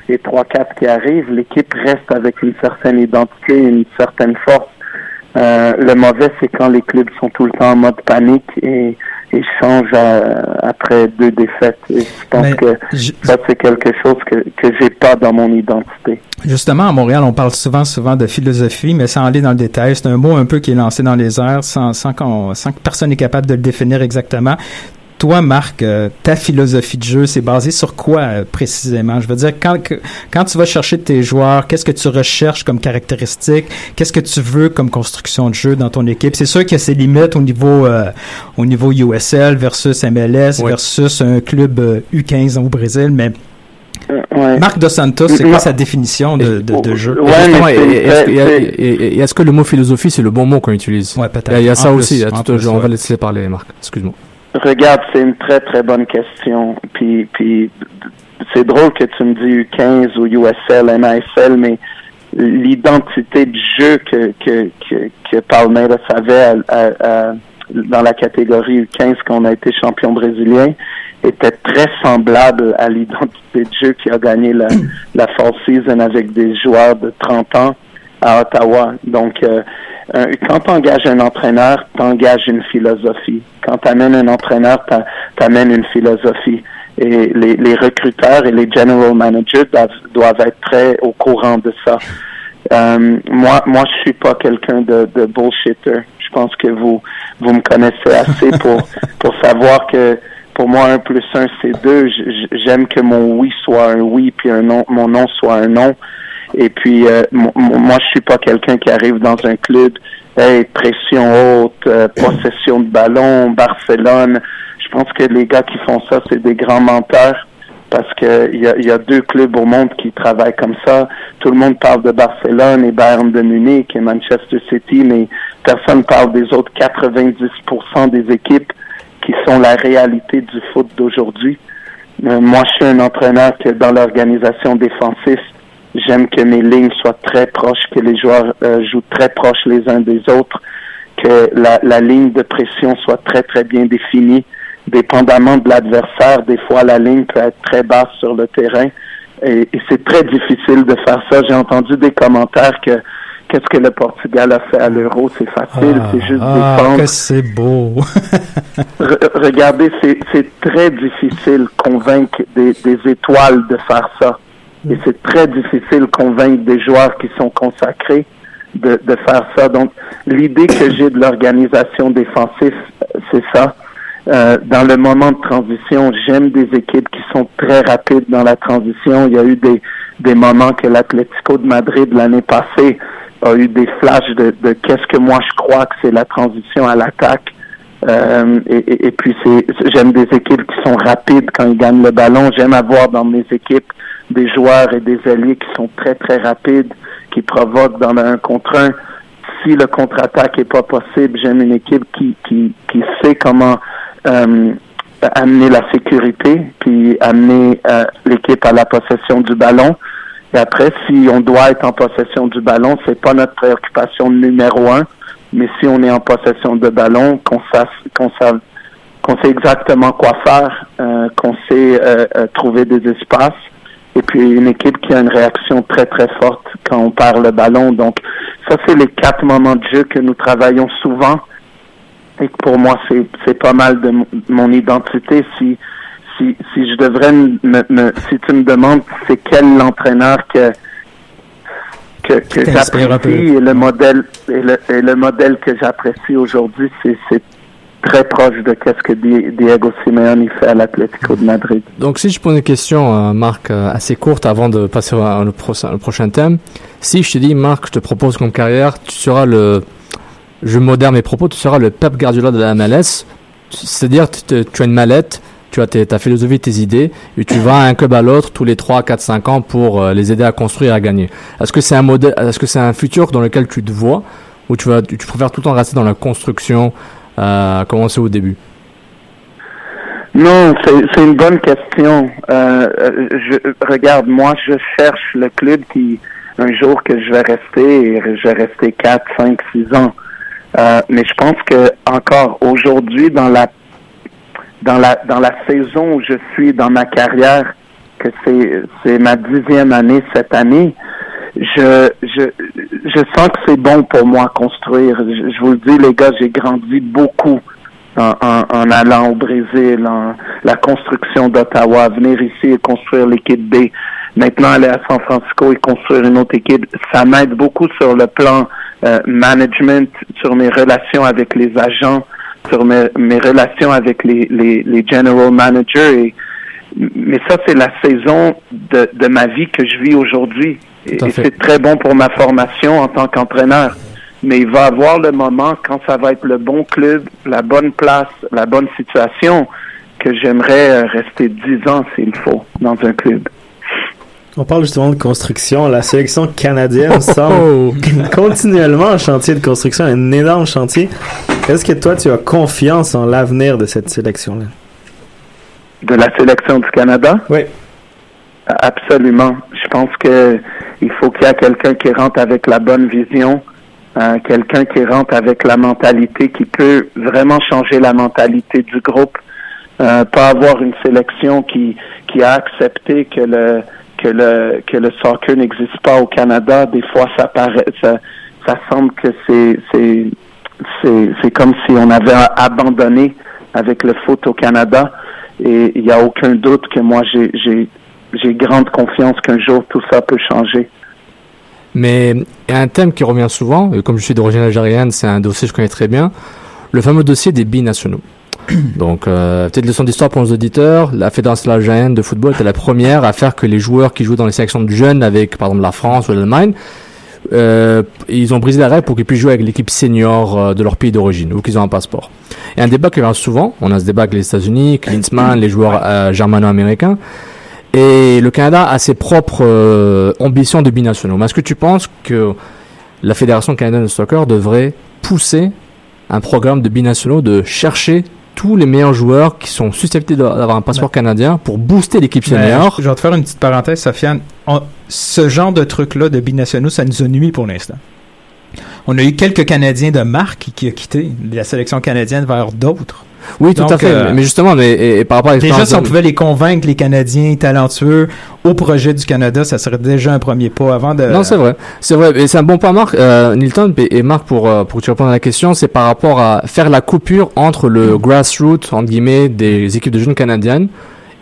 et trois, quatre qui arrivent, l'équipe reste avec une certaine identité, une certaine force. Euh, le mauvais, c'est quand les clubs sont tout le temps en mode panique et, et changent euh, après deux défaites. Et je pense Mais que je- ça, c'est quelque chose que, que j'ai pas dans mon identité. Justement, à Montréal, on parle souvent, souvent de philosophie, mais sans aller dans le détail. C'est un mot un peu qui est lancé dans les airs sans, sans, qu'on, sans que personne n'est capable de le définir exactement. Toi, Marc, euh, ta philosophie de jeu, c'est basé sur quoi euh, précisément? Je veux dire, quand, que- quand tu vas chercher tes joueurs, qu'est-ce que tu recherches comme caractéristiques? Qu'est-ce que tu veux comme construction de jeu dans ton équipe? C'est sûr qu'il y a ses limites au niveau, euh, au niveau USL versus MLS Oui. versus un club euh, U15 au Brésil, mais ouais. Marc Dos Santos, c'est quoi sa définition de, de, de jeu? Ouais, est-ce que- c'est- c'est- que le mot philosophie, c'est le bon mot qu'on utilise? Ouais, Il peut-être. y a, il y a ça En aussi. plus, il y a en tout- plus, on ouais. va laisser parler, Marc. Excuse-moi. Regarde, c'est une très très bonne question. Puis, puis c'est drôle que tu me dis U15 ou USL, NASL, mais l'identité de jeu que que que, que Palmeiras avait à- à- à- dans la catégorie U15 quand on a été champion brésilien était très semblable à l'identité de jeu qui a gagné la, la fall season avec des joueurs de 30 ans à Ottawa. Donc, euh, un- quand tu engages un entraîneur, tu engages une philosophie. Quand tu amènes un entraîneur, tu amènes une philosophie. Et les, les recruteurs et les general managers doivent, doivent être très au courant de ça. Euh, moi, moi, je suis pas quelqu'un de, de bullshitter. Je pense que vous, vous me connaissez assez pour, pour savoir que pour moi, un plus un, c'est deux. J'aime que mon oui soit un oui, puis un non, mon non soit un non. Et puis, euh, mo- mo- moi, je suis pas quelqu'un qui arrive dans un club, hey, pression haute, euh, possession de ballon, Barcelone. Je pense que les gars qui font ça, c'est des grands menteurs parce que il y a, y a deux clubs au monde qui travaillent comme ça. Tout le monde parle de Barcelone et Bayern de Munich et Manchester City, mais personne parle des autres 90% des équipes qui sont la réalité du foot d'aujourd'hui. Euh, moi, je suis un entraîneur que dans l'organisation défensive, j'aime que mes lignes soient très proches, que les joueurs euh, jouent très proches les uns des autres, que la, la ligne de pression soit très, très bien définie. Dépendamment de l'adversaire, des fois, la ligne peut être très basse sur le terrain. Et, et c'est très difficile de faire ça. J'ai entendu des commentaires que qu'est-ce que le Portugal a fait à l'euro, c'est facile, c'est juste ah, défendre. que c'est beau. Re- regardez, c'est, c'est très difficile convaincre des, des étoiles de faire ça. Et c'est très difficile convaincre des joueurs qui sont consacrés de, de faire ça. Donc, l'idée que j'ai de l'organisation défensive, c'est ça. Euh, dans le moment de transition, j'aime des équipes qui sont très rapides dans la transition. Il y a eu des, des moments que l'Atlético de Madrid l'année passée a eu des flashs de, de qu'est-ce que moi je crois que c'est la transition à l'attaque. Euh, et, et- et puis c'est j'aime des équipes qui sont rapides quand ils gagnent le ballon. J'aime avoir dans mes équipes des joueurs et des alliés qui sont très très rapides, qui provoquent dans un contre un. Si le contre-attaque est pas possible, j'aime une équipe qui qui, qui sait comment euh, amener la sécurité, puis amener euh, l'équipe à la possession du ballon. Et après, si on doit être en possession du ballon, c'est pas notre préoccupation numéro un. Mais si on est en possession de ballon, qu'on sache, qu'on sache, qu'on sait exactement quoi faire, euh, qu'on sait euh, euh, trouver des espaces, et puis une équipe qui a une réaction très très forte quand on perd le ballon. Donc, ça c'est les quatre moments de jeu que nous travaillons souvent et que pour moi c'est c'est pas mal de mon- identité. Si si si je devrais me, me si tu me demandes c'est quel l'entraîneur que que, que j'apprécie et le modèle et le, et le modèle que j'apprécie aujourd'hui c'est c'est très proche de qu'est-ce que Diego Simeone fait à l'Atlético de Madrid. Donc si je pose une question, euh, Marc, euh, assez courte avant de passer au, prochain thème. Si je te dis, Marc, je te propose comme carrière, tu seras le, je modère mes propos, tu seras le Pep Guardiola de la MLS. C'est-à-dire, tu, as une mallette, tu as ta philosophie, tes idées, et tu vas un club à l'autre tous les 3, 4, 5 ans pour euh, les aider à construire et à gagner. Est-ce que c'est un modèle, est-ce que c'est un futur dans lequel tu te vois, ou tu préfères tout le temps rester dans la construction, à commencer au début? Non, c'est une bonne question. Euh, je, regarde, moi, je cherche le club qui, un jour que je vais rester, je vais rester 4, 5, 6 ans. Euh, mais je pense que encore aujourd'hui, dans la dans la dans la saison où je suis dans ma carrière, que c'est c'est ma dixième année cette année, je je je sens que c'est bon pour moi construire. Je, vous le dis les gars, j'ai grandi beaucoup en, en, allant au Brésil, en la construction d'Ottawa, venir ici et construire l'équipe B. Maintenant aller à San Francisco et construire une autre équipe, ça m'aide beaucoup sur le plan euh, management, sur mes relations avec les agents, sur mes, mes relations avec les, les, les general managers. Et, mais ça, c'est la saison de, de ma vie que je vis aujourd'hui. Et, c'est très bon pour ma formation en tant qu'entraîneur. Mais il va avoir le moment quand ça va être le bon club, la bonne place, la bonne situation, que j'aimerais euh, rester dix ans s'il faut dans un club. On parle justement de construction. La sélection canadienne semble continuellement en chantier de construction, un énorme chantier. Est-ce que toi, tu as confiance en l'avenir de cette sélection-là? De la sélection du Canada? Oui. Absolument. Je pense que il faut qu'il y ait quelqu'un qui rentre avec la bonne vision, euh, quelqu'un qui rentre avec la mentalité qui peut vraiment changer la mentalité du groupe. Euh, pas avoir une sélection qui qui a accepté que le que le que le soccer n'existe pas au Canada. Des fois, ça paraît, ça, ça semble que c'est c'est c'est c'est comme si on avait abandonné avec le foot au Canada. Et il n'y a aucun doute que moi j'ai grande confiance qu'un jour tout ça peut changer. Mais il y a un thème qui revient souvent, et comme je suis d'origine algérienne, c'est un dossier que je connais très bien, le fameux dossier des binationaux. Donc, euh, petite leçon d'histoire pour nos auditeurs. La Fédération algérienne de football était la première à faire que les joueurs qui jouent dans les sélections de jeunes avec, par exemple, la France ou l'Allemagne, euh, ils ont brisé la règle pour qu'ils puissent jouer avec l'équipe senior euh, de leur pays d'origine ou qu'ils ont un passeport. Et un débat qui revient souvent, on a ce débat avec les États-Unis, Klinsmann, les joueurs euh, germano-américains, et le Canada a ses propres ambitions de binationaux. Mais est-ce que tu penses que la Fédération canadienne de soccer devrait pousser un programme de binationaux, de chercher tous les meilleurs joueurs qui sont susceptibles d'avoir un passeport canadien pour booster l'équipe senior. Je vais te faire une petite parenthèse, Sofiane. ce genre de truc-là de binationaux, ça nous a nuit pour l'instant. On a eu quelques Canadiens de marque qui ont quitté la sélection canadienne vers d'autres. Oui, tout à fait. Euh, mais justement, mais, et, par rapport à Déjà, si on pouvait les convaincre, les Canadiens talentueux, au projet du Canada, ça serait déjà un premier pas avant de... Non, c'est vrai. C'est vrai. Et c'est un bon point, Marc. Euh, Nilton et Marc, pour, euh, pour que tu répondes à la question, c'est par rapport à faire la coupure entre le grassroots, entre guillemets, des équipes de jeunes canadiennes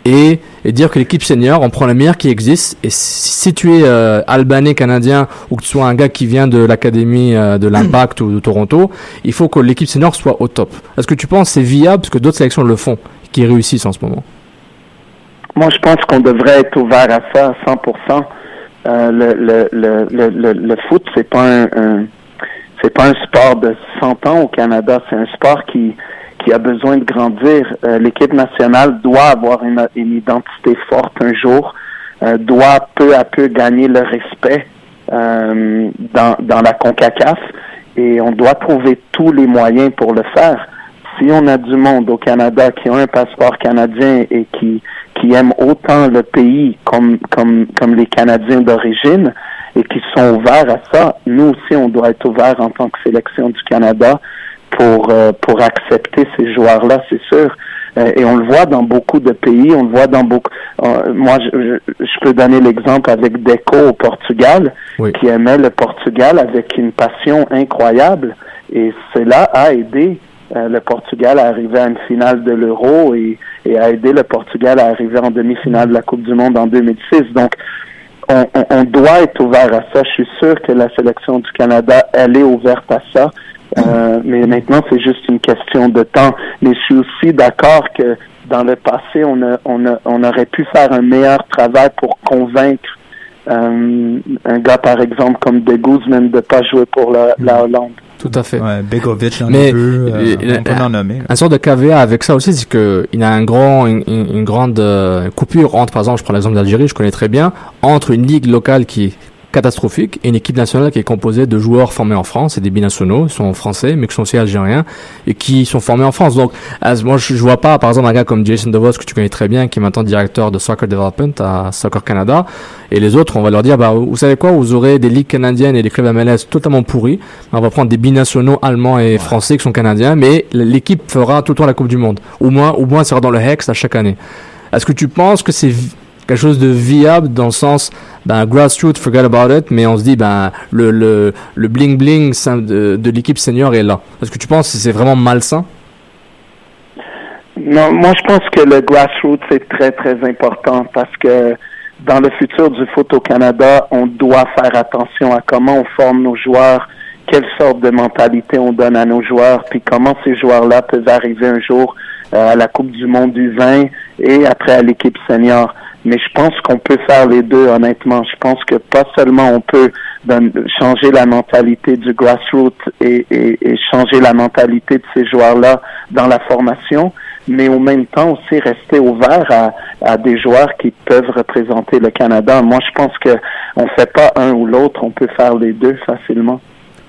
et, et dire que l'équipe senior, on prend le meilleur qui existe. Et si tu es euh, albanais, canadien, ou que tu sois un gars qui vient de l'académie euh, de l'Impact ou de Toronto, il faut que l'équipe senior soit au top. Est-ce que tu penses que c'est viable, parce que d'autres sélections le font, qui réussissent en ce moment Moi, je pense qu'on devrait être ouvert à ça à 100%. Euh, le, le, le, le, le, foot, c'est pas un, un c'est pas un sport de 100 ans au Canada. C'est un sport qui qui a besoin de grandir. Euh, l'équipe nationale doit avoir une, identité forte un jour, euh, doit peu à peu gagner le respect euh, dans, dans la CONCACAF et on doit trouver tous les moyens pour le faire. Si on a du monde au Canada qui a un passeport canadien et qui, qui aime autant le pays comme, comme, comme les Canadiens d'origine et qui sont ouverts à ça, nous aussi on doit être ouverts en tant que sélection du Canada pour euh, pour accepter ces joueurs-là, c'est sûr. Euh, et on le voit dans beaucoup de pays, on le voit dans beaucoup. Euh, moi, je, je, peux donner l'exemple avec Deco au Portugal, qui aimait le Portugal avec une passion incroyable, et cela a aidé le Portugal à arriver à une finale de l'Euro et, et a aidé le Portugal à arriver en demi-finale de la Coupe du Monde en 2006. Donc, on, on, on, doit être ouvert à ça. Je suis sûr que la sélection du Canada, elle est ouverte à ça Euh, mais maintenant, c'est juste une question de temps. Mais je suis aussi d'accord que dans le passé, on, a, on, a, on aurait pu faire un meilleur travail pour convaincre euh, un gars, par exemple, comme De Guzman de pas jouer pour la, la Hollande. Tout à fait. Ouais, Begovic, j'en Mais, ai peu, euh, euh, on peut en nommer. Un sort de caveat avec ça aussi, c'est que il a un grand, une, grande euh, coupure entre, par exemple, je prends l'exemple d'Algérie, je connais très bien, entre une ligue locale qui catastrophique et une équipe nationale qui est composée de joueurs formés en France, c'est des binationaux, ils sont français, mais qui sont aussi algériens et qui sont formés en France. Donc, moi, je, vois pas, par exemple, un gars comme Jason DeVos que tu connais très bien, qui est maintenant directeur de Soccer Development à Soccer Canada, et les autres, on va leur dire, bah, vous savez quoi, vous aurez des ligues canadiennes et des clubs MLS totalement pourris. On va prendre des binationaux allemands et français qui sont canadiens, mais l'équipe fera tout le temps la Coupe du Monde. Au moins, au moins, sera dans le Hex à chaque année. Est-ce que tu penses que c'est quelque chose de viable dans le sens, ben, grassroots, forget about it, mais on se dit, ben, le, le, le bling bling de, de l'équipe senior est là. Est-ce que tu penses que c'est vraiment malsain? Non, moi je pense que le grassroots est très très important parce que dans le futur du foot au Canada, on doit faire attention à comment on forme nos joueurs, quelle sorte de mentalité on donne à nos joueurs, puis comment ces joueurs-là peuvent arriver un jour euh, à la Coupe du Monde du 20 et après à l'équipe senior. Mais je pense qu'on peut faire les deux, honnêtement. Je pense que pas seulement on peut changer la mentalité du grassroots et, et, et changer la mentalité de ces joueurs-là dans la formation, mais en même temps aussi rester ouvert à, à des joueurs qui peuvent représenter le Canada. Moi, je pense que on fait pas un ou l'autre, on peut faire les deux facilement.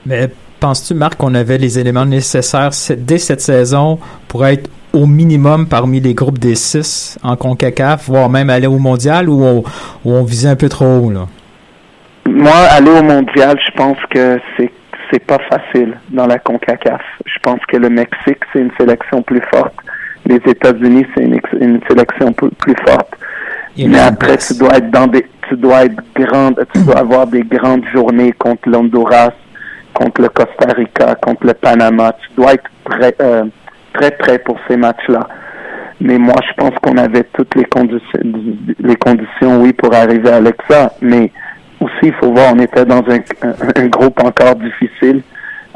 Mais penses-tu, Marc, qu'on avait les éléments nécessaires dès cette saison pour être au minimum parmi les groupes des six en CONCACAF, voire même aller au mondial ou on, où on visait un peu trop haut, là? Moi, aller au mondial, je pense que c'est c'est pas facile dans la CONCACAF. Je pense que le Mexique, c'est une sélection plus forte. Les États-Unis, c'est une, une sélection plus, forte. Mais après, place. tu dois être dans des, tu dois être grande, tu dois avoir des grandes journées contre l'Honduras, contre le Costa Rica, contre le Panama. Tu dois être prêt, euh, très prêt pour ces matchs-là. Mais moi, je pense qu'on avait toutes les conditions, les conditions, oui, pour arriver à Alexa. Mais aussi, il faut voir, on était dans un, un, un groupe encore difficile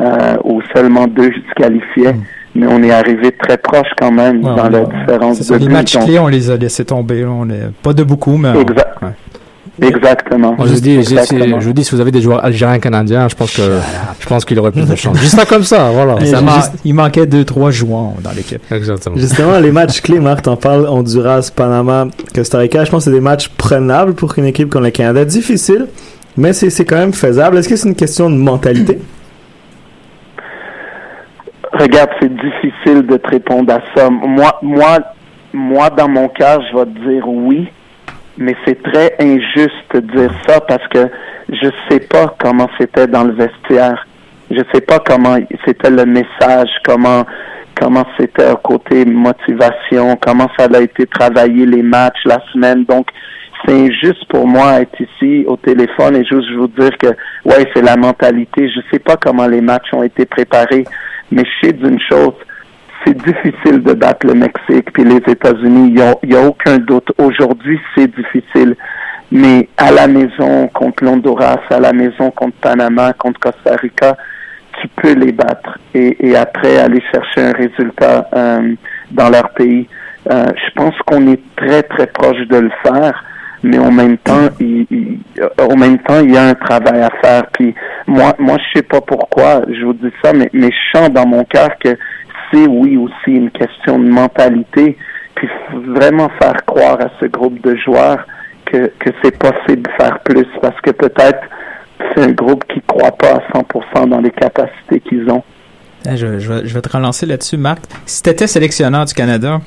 euh, où seulement deux se qualifiaient. Mais on est arrivé très proche quand même Ouais, dans la différence ça, de les matchs Donc, clés, on les a laissés tomber. On est, pas de beaucoup, mais... on- Exact. ouais. Exactement. Moi, je vous dis, Exactement. je vous dis, si vous avez des joueurs algériens canadiens, je pense que, je pense qu'il aurait plus de chance. Juste ça comme ça, voilà. Ça il m'a- man- Il manquait deux, trois joueurs dans l'équipe. Exactement. Justement, les matchs clés, Marc, t'en parles, Honduras, Panama, Costa Rica, je pense que c'est des matchs prenables pour une équipe comme le Canada. Difficile, mais c'est c'est quand même faisable. Est-ce que c'est une question de mentalité? Regarde, c'est difficile de te répondre à ça. Moi, moi, moi, dans mon cœur, je vais te dire oui, mais c'est très injuste de dire ça parce que je sais pas comment c'était dans le vestiaire. Je sais pas comment c'était le message, comment comment c'était côté motivation, comment ça a été travaillé les matchs la semaine. Donc, c'est injuste pour moi être ici au téléphone et juste vous dire que ouais, c'est la mentalité. Je sais pas comment les matchs ont été préparés, mais je sais d'une chose, c'est difficile de battre le Mexique puis les États-Unis. Il y a, a aucun doute. Aujourd'hui, c'est difficile. Mais à la maison contre l'Honduras, à la maison contre Panama, contre Costa Rica, tu peux les battre et, et après aller chercher un résultat euh, dans leur pays. Euh, je pense qu'on est très très proche de le faire, mais en même temps, il, il- même temps, il y a un travail à faire. Puis moi, moi, je sais pas pourquoi je vous dis ça, mais, mais je sens dans mon cœur que c'est oui aussi une question de mentalité. Puis vraiment faire croire à ce groupe de joueurs que, c'est possible de faire plus parce que peut-être c'est un groupe qui croit pas à 100% dans les capacités qu'ils ont. Eh, Je, vais, te relancer là-dessus, Marc. Si tu étais sélectionneur du Canada,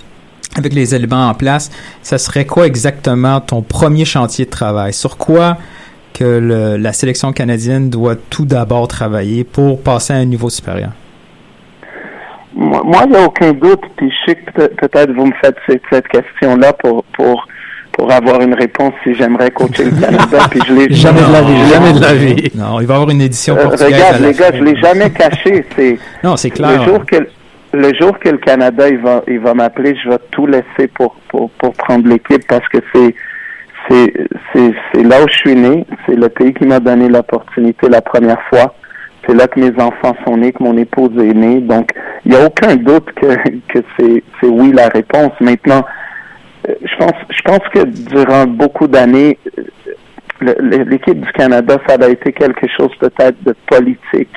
avec les éléments en place, ça serait quoi exactement ton premier chantier de travail? Sur quoi que la sélection canadienne doit tout d'abord travailler pour passer à un niveau supérieur? Moi, moi, il n'y a aucun doute, puis je sais que peut- peut-être vous me faites cette, cette question-là pour, pour, pour avoir une réponse si j'aimerais coacher le Canada, puis je l'ai Jamais de la vie, jamais de la vie. Non, il va y avoir une édition Euh, portugaise. à regarde, les gars, je l'ai jamais caché. C'est Non, c'est le clair. jour que le jour que le Canada il va il va m'appeler, je vais tout laisser pour pour pour prendre l'équipe parce que c'est c'est c'est c'est là où je suis né. C'est le pays qui m'a donné l'opportunité la première fois. C'est là que mes enfants sont nés, que mon épouse est née. Donc, il n'y a aucun doute que, que c'est, oui la réponse. Maintenant, euh, je pense, je pense que durant beaucoup d'années, l'équipe du Canada, ça a été quelque chose peut-être de politique.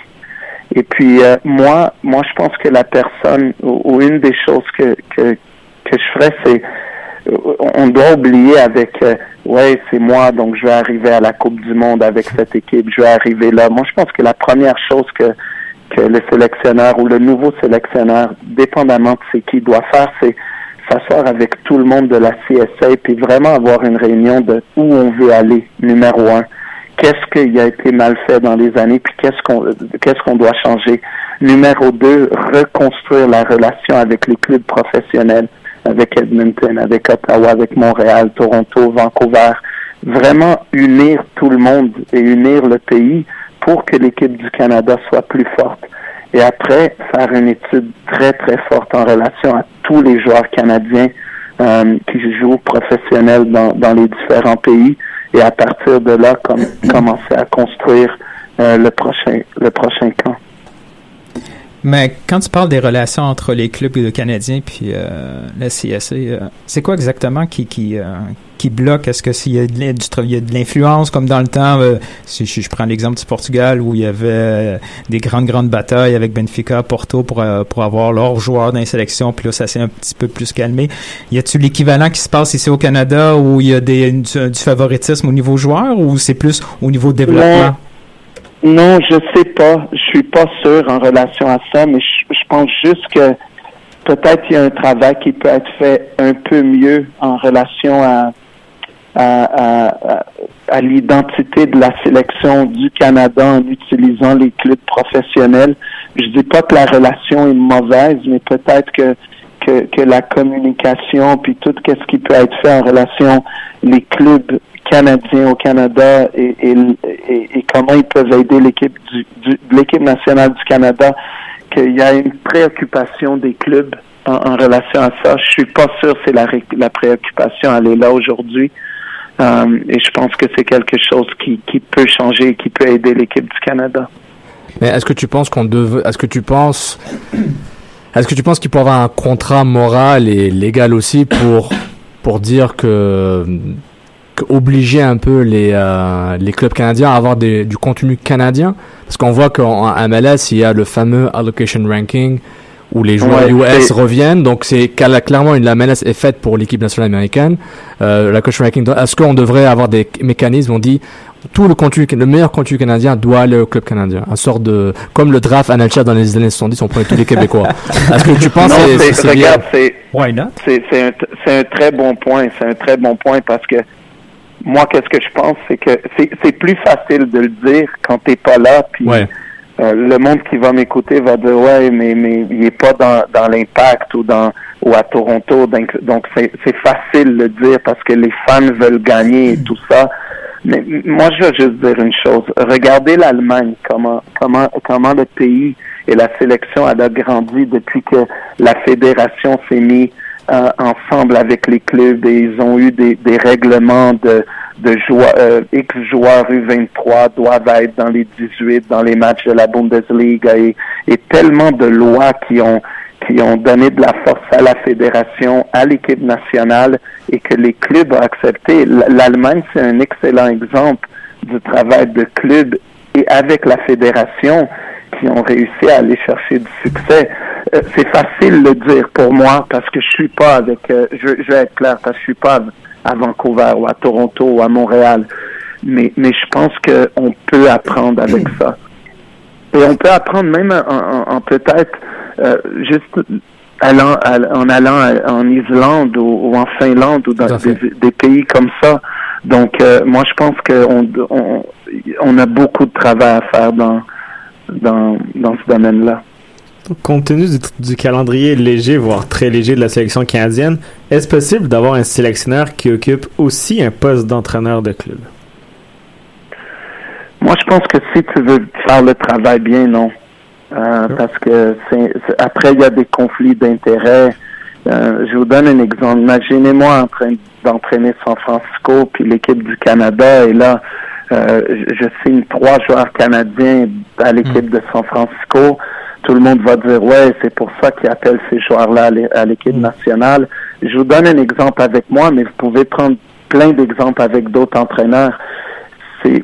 Et puis euh, moi, moi, je pense que la personne ou, une des choses que que, que je ferais, c'est euh, on doit oublier avec euh, ouais c'est moi donc je vais arriver à la Coupe du Monde avec cette équipe, je vais arriver là. Moi, je pense que la première chose que que le sélectionneur ou le nouveau sélectionneur, dépendamment de ce qu'il doit faire, c'est s'asseoir avec tout le monde de la CSA puis vraiment avoir une réunion de où on veut aller, numéro un. Qu'est-ce qui a été mal fait dans les années, puis qu'est-ce qu'on qu'est-ce qu'on doit changer? Numéro deux, reconstruire la relation avec les clubs professionnels, avec Edmonton, avec Ottawa, avec Montréal, Toronto, Vancouver. Vraiment unir tout le monde et unir le pays pour que l'équipe du Canada soit plus forte et après faire une étude très très forte en relation à tous les joueurs canadiens euh, qui jouent professionnels dans, dans les différents pays et à partir de là commencer à construire euh, le prochain le prochain camp. Mais quand tu parles des relations entre les clubs canadiens puis euh, la CSA, euh, c'est quoi exactement qui qui euh, qui bloque? Est-ce que s'il y a de l'influence comme dans le temps si je, prends l'exemple du Portugal où il y avait des grandes grandes batailles avec Benfica, Porto pour pour avoir leurs joueurs dans les sélections, puis là ça s'est un petit peu plus calmé. Y a-tu l'équivalent qui se passe ici au Canada où il y a des du, favoritisme au niveau joueur ou c'est plus au niveau développement? Non, je sais pas. Je suis pas sûr en relation à ça, mais je, pense juste que peut-être il y a un travail qui peut être fait un peu mieux en relation à, l'identité de la sélection du Canada en utilisant les clubs professionnels. Je dis pas que la relation est mauvaise, mais peut-être que, que, que la communication puis tout ce qui peut être fait en relation les clubs canadiens au Canada et, comment ils peuvent aider l'équipe du, l'équipe nationale du Canada, qu'il y a une préoccupation des clubs en, relation à ça. Je suis pas sûr c'est la, préoccupation, elle est là aujourd'hui. Euh, et je pense que c'est quelque chose qui, peut changer et qui peut aider l'équipe du Canada. Mais est-ce que tu penses qu'on devait, est-ce que tu penses, est-ce que tu penses qu'il peut avoir un contrat moral et légal aussi pour, pour dire que obliger un peu les, euh, les clubs canadiens à avoir des, du contenu canadien Parce qu'on voit qu'en MLS, il y a le fameux allocation ranking où les joueurs US reviennent. Donc c'est clairement une, la MLS est faite pour l'équipe nationale américaine. Euh, l'allocation ranking. Est-ce qu'on devrait avoir des mécanismes? On dit tout le contenu, le meilleur contenu canadien doit aller au club canadien. Un sort de, comme le draft NHL dans les années 70, on prenait tous les Québécois. Est-ce que tu penses c'est, c'est, regarde, c'est, c'est, un, c'est un très bon point. C'est un très bon point parce que moi, qu'est-ce que je pense, c'est que c'est plus facile de le dire quand t'es pas là, puis euh, le monde qui va m'écouter va dire ouais, mais mais il est pas dans, dans l'impact ou dans ou à Toronto, donc donc c'est facile de le dire parce que les fans veulent gagner et tout ça. Mais moi, je veux juste dire une chose. Regardez l'Allemagne, comment comment comment le pays et la sélection a grandi depuis que la fédération s'est mise euh, ensemble avec les clubs et ils ont eu des, des règlements de, de joueurs, euh, X joueurs U23 doivent être dans les 18 dans les matchs de la Bundesliga et, et tellement de lois qui ont qui ont donné de la force à la fédération, à l'équipe nationale et que les clubs ont accepté. L'Allemagne, c'est un excellent exemple du travail de clubs et avec la fédération qui ont réussi à aller chercher du succès. Euh, c'est facile de dire pour moi parce que je suis pas avec, euh, je, je, vais être clair, parce que je suis pas à Vancouver ou à Toronto ou à Montréal. Mais, mais je pense qu'on peut apprendre avec ça. Et on peut apprendre même en, peut-être euh, juste allant, en allant en Islande ou, en Finlande ou dans des, pays comme ça. Donc, moi, je pense qu'on on, on a beaucoup de travail à faire dans, dans, dans ce domaine-là. Compte tenu du, calendrier léger, voire très léger de la sélection canadienne, est-ce possible d'avoir un sélectionneur qui occupe aussi un poste d'entraîneur de club? Moi, je pense que si tu veux faire le travail bien, non. Euh, parce que après, il y a des conflits d'intérêts. Euh, je vous donne un exemple. Imaginez-moi en train d'entraîner San Francisco, puis l'équipe du Canada, et là, je signe trois joueurs canadiens à l'équipe de San Francisco, tout le monde va dire ouais, c'est pour ça qu'ils appellent ces joueurs-là à l'équipe nationale. Je vous donne un exemple avec moi, mais vous pouvez prendre plein d'exemples avec d'autres entraîneurs. C'est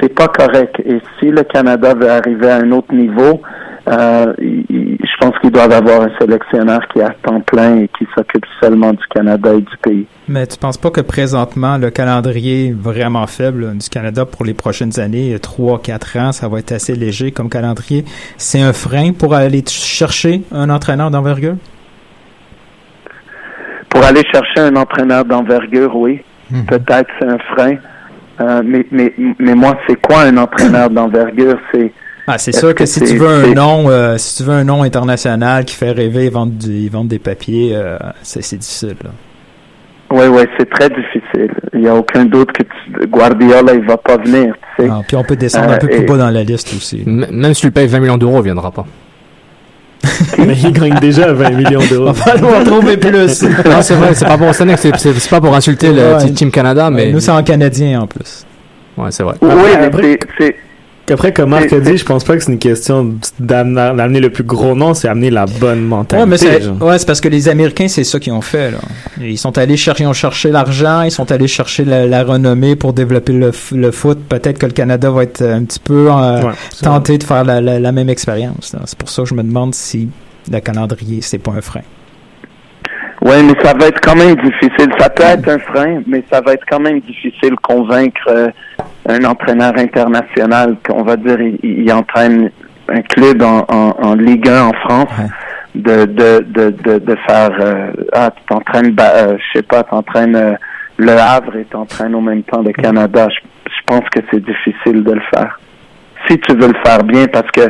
c'est pas correct. Et si le Canada veut arriver à un autre niveau, euh, je pense qu'ils doivent avoir un sélectionneur qui est à temps plein et qui s'occupe seulement du Canada et du pays. Mais tu penses pas que présentement, le calendrier vraiment faible du Canada pour les prochaines années, 3-4 ans, ça va être assez léger comme calendrier, c'est un frein pour aller chercher un entraîneur d'envergure? Pour aller chercher un entraîneur d'envergure, oui. Mhm. Peut-être c'est un frein. Euh, mais, mais, mais moi, c'est quoi un entraîneur d'envergure? C'est ah, c'est sûr que, si tu veux un nom, euh, si tu veux un nom international qui fait rêver, vendre, du, vendre des papiers, euh, c'est difficile. Oui, oui, c'est très difficile. Il n'y a aucun doute que Guardiola, il va pas venir. Tu sais. Ah, puis on peut descendre un peu plus bas dans la liste aussi. même si tu lui payes 20 millions d'euros, il viendra pas. Mais il gagne déjà 20 millions d'euros. On va trouver plus. non, c'est vrai, c'est pas pour c'est pas pour insulter le Team Canada, mais. Nous, c'est en canadien en plus. Ouais, c'est vrai. Oui, mais c'est après, comme Marc a dit, je pense pas que c'est une question d'amener le plus gros nom, c'est amener la bonne mentalité. Ouais, c'est parce que les Américains, c'est ça qu'ils ont fait. Là. Ils sont allés chercher, ils ont cherché l'argent, ils sont allés chercher la, renommée pour développer le, le foot. Peut-être que le Canada va être un petit peu euh, tenté de faire la, la même expérience. C'est pour ça que je me demande si le calendrier, c'est pas un frein. Oui, mais ça va être quand même difficile. Ça peut être un frein, mais ça va être quand même difficile convaincre euh, un entraîneur international qu'on va dire il, entraîne un club en, en, Ligue 1 en France de, de, de, de, de faire euh, ah tu t'entraînes euh, je sais pas t'entraînes euh, le Havre et t'entraînes au même temps le Canada. Je, je pense que c'est difficile de le faire. Si tu veux le faire bien, parce que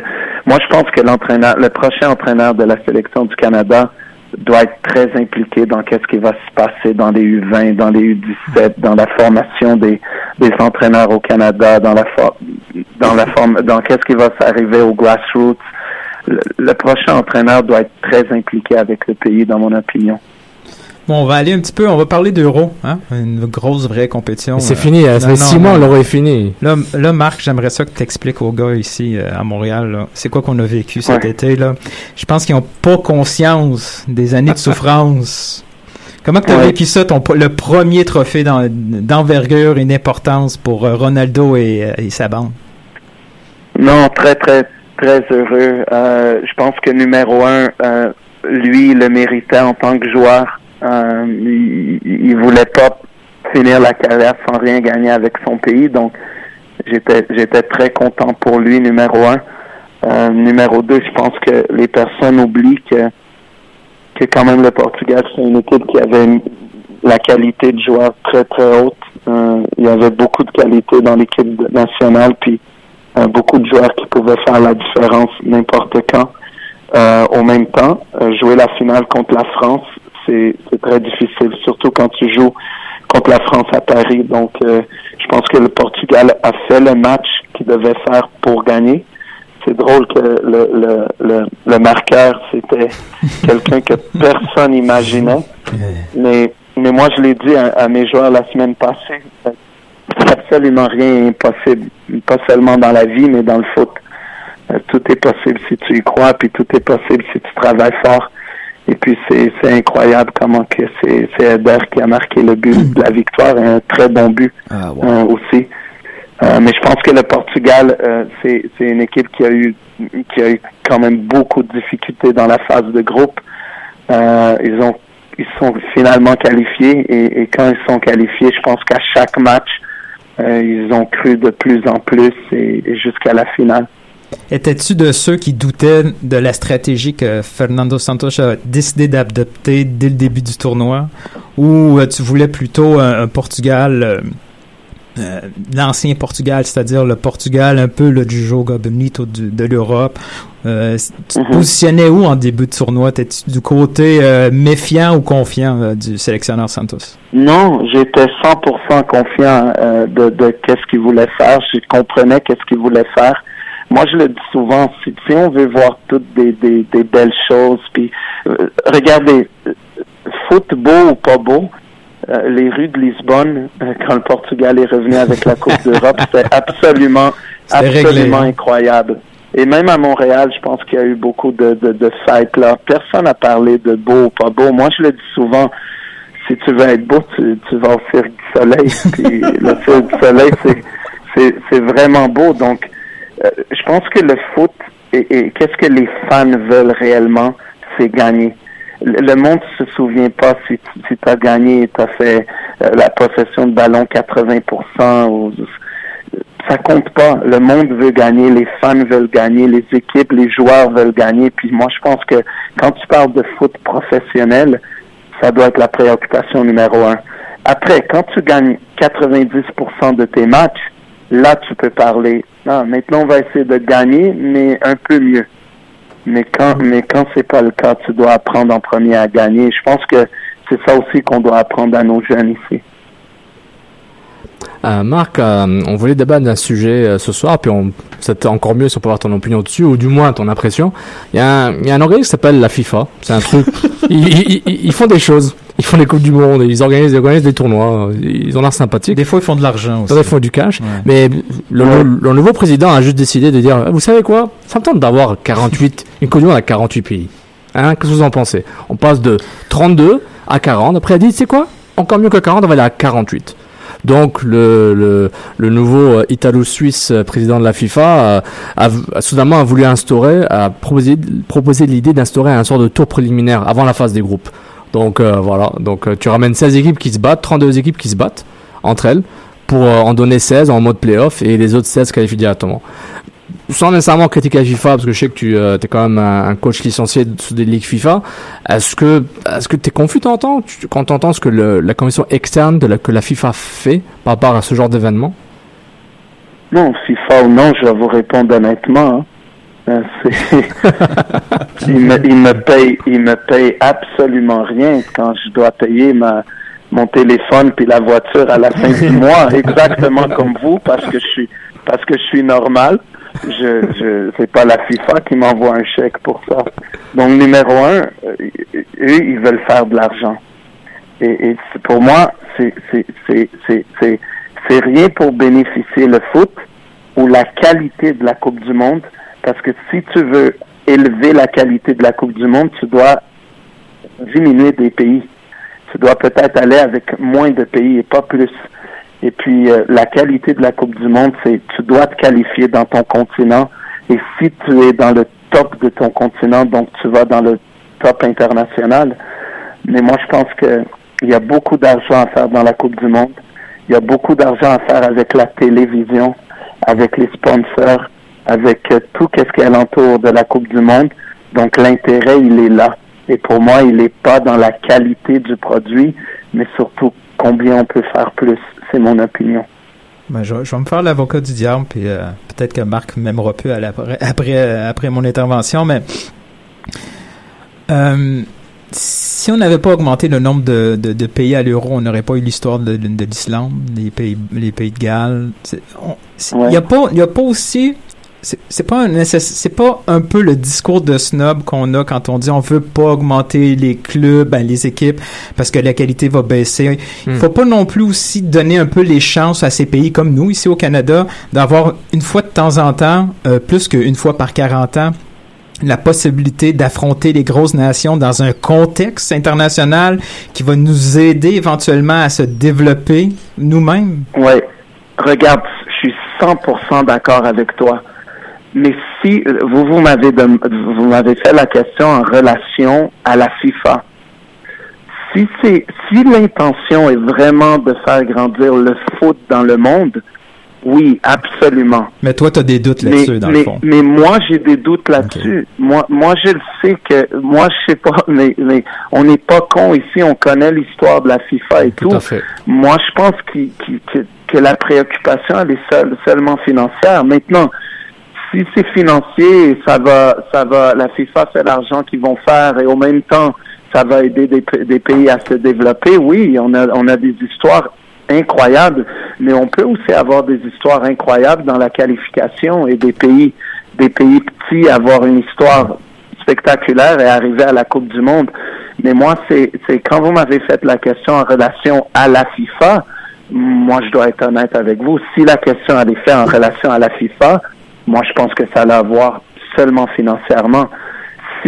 moi je pense que l'entraîneur, le prochain entraîneur de la sélection du Canada, doit être très impliqué dans qu'est-ce qui va se passer dans les U20, dans les U17, dans la formation des, des entraîneurs au Canada, dans la dans la forme, dans qu'est-ce qui va s'arriver au grassroots. le, prochain entraîneur doit être très impliqué avec le pays, dans mon opinion. Bon, on va aller un petit peu, on va parler d'Euro, hein? une grosse vraie compétition. C'est fini, ça fait six mois, l'Euro est fini. Là, là Marc, j'aimerais ça que tu expliques aux gars ici euh, à Montréal, c'est quoi qu'on a vécu cet été. là? Je pense qu'ils n'ont pas conscience des années de souffrance. Comment tu as vécu ça, ton, le premier trophée d'envergure et d'importance pour euh, Ronaldo et, euh, et, sa bande? Non, très, très, très heureux. je pense que numéro un, lui, le méritait en tant que joueur. Euh, il, il voulait pas finir la carrière sans rien gagner avec son pays, donc j'étais j'étais très content pour lui numéro un. Euh, numéro deux, je pense que les personnes oublient que que quand même le Portugal c'est une équipe qui avait la qualité de joueur très très haute. Euh, il y avait beaucoup de qualité dans l'équipe nationale, puis euh, beaucoup de joueurs qui pouvaient faire la différence n'importe quand. Euh, au même temps, jouer la finale contre la France, c'est très difficile, surtout quand tu joues contre la France à Paris. Donc, je pense que le Portugal a fait le match qu'il devait faire pour gagner. C'est drôle que le, le, le, le marqueur, c'était quelqu'un que personne n'imaginait. Mais, mais moi, je l'ai dit à, mes joueurs la semaine passée, absolument rien est impossible. Pas seulement dans la vie, mais dans le foot. Euh, tout est possible si tu y crois, puis tout est possible si tu travailles fort. Et puis c'est incroyable comment que c'est Eder qui a marqué le but de la victoire, un très bon but ah, euh, aussi. Euh, mais je pense que le Portugal, euh, c'est une équipe qui a eu qui a eu quand même beaucoup de difficultés dans la phase de groupe. ils ont ils sont finalement qualifiés et, quand ils sont qualifiés, je pense qu'à chaque match, ils ont cru de plus en plus et jusqu'à la finale. Étais-tu de ceux qui doutaient de la stratégie que Fernando Santos a décidé d'adopter dès le début du tournoi? Ou euh, tu voulais plutôt un, Portugal, euh, euh, l'ancien Portugal, c'est-à-dire le Portugal un peu le du jogo bonito de l'Europe? tu te mhm. positionnais où en début de tournoi? Étais-tu du côté méfiant ou confiant du sélectionneur Santos? Non, j'étais 100% confiant de, de qu'est-ce qu'il voulait faire. Je comprenais qu'est-ce qu'il voulait faire moi, je le dis souvent, si, on veut voir toutes des, des, des belles choses, puis euh, regardez, euh, foot beau ou pas beau, euh, les rues de Lisbonne, quand le Portugal est revenu avec la Coupe d'Europe, c'était absolument absolument incroyable. Et même à Montréal, je pense qu'il y a eu beaucoup de, de, de sites là. Personne n'a parlé de beau ou pas beau. Moi, je le dis souvent, si tu veux être beau, tu, tu vas au Cirque du Soleil. Puis le Cirque du Soleil, c'est, vraiment beau. Donc, euh, je pense que le foot, et, et qu'est-ce que les fans veulent réellement, c'est gagner. Le, monde se souvient pas si, si as gagné, tu as fait euh, la possession de ballon 80%. Ou, ça compte pas. Le monde veut gagner, les fans veulent gagner, les équipes, les joueurs veulent gagner. Puis moi, je pense que quand tu parles de foot professionnel, ça doit être la préoccupation numéro un. Après, quand tu gagnes 90% de tes matchs, là, tu peux parler. Ah, maintenant, on va essayer de gagner, mais un peu mieux. Mais quand, mais quand c'est pas le cas, tu dois apprendre en premier à gagner. Je pense que c'est ça aussi qu'on doit apprendre à nos jeunes ici. Euh, Marc, euh, on voulait débattre d'un sujet euh, ce soir, puis on, c'est encore mieux si on peut avoir ton opinion dessus, ou du moins ton impression. Il y a un, il y a un organisme qui s'appelle la FIFA. C'est un truc. ils, ils- ils- ils font des choses. Ils font des coupes du monde. Ils organisent, ils organisent des tournois. Ils ont l'air sympathiques. Des fois, ils font de l'argent aussi. Ils font du cash. Ouais. Mais le, le- le nouveau président a juste décidé de dire, vous savez quoi? Ça me tente d'avoir 48, une coupe du monde à 48 pays. Hein, Qu'est-ce que vous en pensez? On passe de 32 à 40. Après, il a dit, c'est quoi? Encore mieux que 40, on va aller à 48. Donc le, le, le nouveau euh, Italo-Suisse euh, président de la FIFA euh, a, a soudainement a voulu instaurer, a proposé, proposé l'idée d'instaurer un sort de tour préliminaire avant la phase des groupes. Donc euh, voilà, donc euh, tu ramènes 16 équipes qui se battent, 32 équipes qui se battent entre elles pour euh, en donner 16 en mode playoff et les autres 16 qualifient directement. Sans nécessairement critiquer la FIFA, parce que je sais que tu es quand même un, coach licencié sous des ligues FIFA, est-ce que est-ce que tu es confus t'entends, quand tu entends ce que la commission externe de la, que la FIFA fait par rapport à ce genre d'événement? Non, FIFA ou non, je vais vous répondre honnêtement. hein. C'est- il, me, il me paye, il me paye absolument rien quand je dois payer ma mon téléphone puis la voiture à la fin du mois, exactement comme vous, parce que je suis parce que je suis normal. Je, je c'est pas la FIFA qui m'envoie un chèque pour ça. Donc numéro un, euh, eux ils veulent faire de l'argent. Et, et pour moi, c'est c'est c'est c'est c'est rien pour bénéficier le foot ou la qualité de la Coupe du Monde, parce que si tu veux élever la qualité de la Coupe du Monde, tu dois diminuer des pays. Tu dois peut-être aller avec moins de pays et pas plus. Et puis euh, la qualité de la Coupe du Monde, c'est tu dois te qualifier dans ton continent. Et si tu es dans le top de ton continent, donc tu vas dans le top international. Mais moi, je pense que il y a beaucoup d'argent à faire dans la Coupe du Monde. Il y a beaucoup d'argent à faire avec la télévision, avec les sponsors, avec tout ce qui est alentour de la Coupe du Monde. Donc l'intérêt, il est là. Et pour moi, il n'est pas dans la qualité du produit, mais surtout combien on peut faire plus. C'est mon opinion. Ben, je, vais- je vais me faire l'avocat du diable, puis euh, peut-être que Marc m'aimera plus à après, après mon intervention, mais euh, si on n'avait pas augmenté le nombre de, de, de pays à l'euro, on n'aurait pas eu l'histoire de, de, de l'Islande, les pays, les pays de Galles. Il Ouais. n'y a pas, il y a pas aussi. C'est pas un nécess- c'est pas un peu le discours de snob qu'on a quand on dit on veut pas augmenter les clubs, ben, les équipes parce que la qualité va baisser. Il Hmm. faut pas non plus aussi donner un peu les chances à ces pays comme nous ici au Canada d'avoir une fois de temps en temps, euh, plus qu'une fois par 40 ans, la possibilité d'affronter les grosses nations dans un contexte international qui va nous aider éventuellement à se développer nous-mêmes. Ouais. Regarde, je suis 100% d'accord avec toi. Mais si vous vous m'avez dem- vous m'avez fait la question en relation à la FIFA, si c'est si l'intention est vraiment de faire grandir le foot dans le monde, oui, absolument. Mais toi, tu as des doutes là-dessus, dans mais, le fond. mais moi, j'ai des doutes là-dessus. Moi, moi, je le sais que, moi, je sais pas, mais, mais on n'est pas con ici, on connaît l'histoire de la FIFA et tout. Tout à fait. Moi, je pense qu'il- qu'il- que, que la préoccupation, elle est seule, seulement financière. Maintenant, si c'est financier, ça va, ça va, la FIFA fait l'argent qu'ils vont faire et au même temps, ça va aider des, des pays à se développer. Oui, on a, on a des histoires incroyables, mais on peut aussi avoir des histoires incroyables dans la qualification et des pays, des pays petits avoir une histoire spectaculaire et arriver à la Coupe du Monde. Mais moi, c'est, c'est quand vous m'avez fait la question en relation à la FIFA, moi, je dois être honnête avec vous. Si la question elle est faite en relation à la FIFA, moi, je pense que ça a à voir seulement financièrement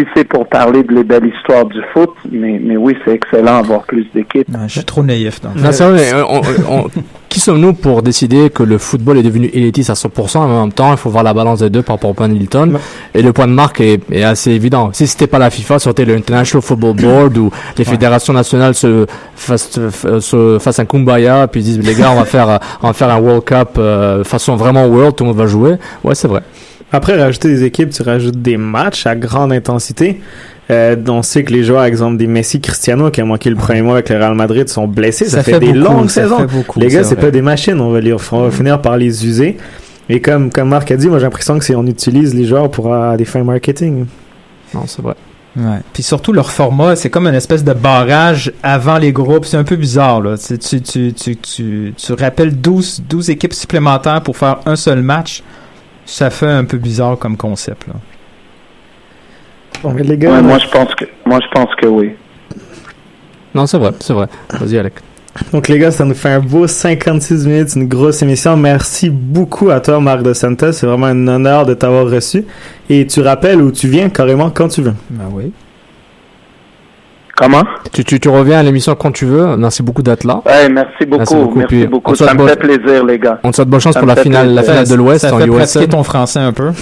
si c'est pour parler de les belles histoires du foot, mais, mais oui, c'est excellent avoir plus d'équipes. je suis trop naïf. Non, c'est vrai, euh, on- on- qui sommes-nous pour décider que le football est devenu élitiste à 100% En même temps, il faut voir la balance des deux par rapport au point de Hilton. Et le point de marque est, est assez évident. Si c'était pas la FIFA, c'était le International Football Board ou les fédérations nationales se fassent, se fassent un kumbaya puis disent les gars, on va faire, on va faire un World Cup euh, façon vraiment world, tout le monde va jouer. Ouais, c'est vrai. Après, rajouter des équipes, tu rajoutes des matchs à grande intensité. Euh, on sait que les joueurs, exemple des Messi, Cristiano, qui a manqué le premier mois avec le Real Madrid, sont blessés. Ça, Ça fait, fait des beaucoup, longues ça saisons. fait beaucoup, les gars, c'est pas des machines. On va, les, on va finir par les user. Et comme, comme Marc a dit, moi j'ai l'impression que c'est on utilise les joueurs pour euh, des fins marketing. Non, c'est vrai. Ouais. Puis surtout leur format, c'est comme une espèce de barrage avant les groupes. C'est un peu bizarre là. Tu, tu, tu, tu, tu, tu rappelles 12, 12 équipes supplémentaires pour faire un seul match. Ça fait un peu bizarre comme concept là. Bon, mais les gars, Ouais, moi, je pense que, moi, je pense que oui. Non, c'est vrai, c'est vrai. Vas-y, Alec. Donc les gars, ça nous fait un beau 56 minutes, une grosse émission. Merci beaucoup à toi, Marc de Santos. C'est vraiment un honneur de t'avoir reçu. Et tu rappelles où tu viens carrément quand tu veux. Ben oui. Comment? Tu, tu, tu reviens à l'émission quand tu veux. Merci beaucoup d'être là. Ouais, merci beaucoup. Merci beaucoup, Merci Ça me bonne- fait plaisir, les gars. On te souhaite bonne chance Ça pour la fait finale, la finale de l'Ouest Ça en fait USL. pratiquer ton français un peu.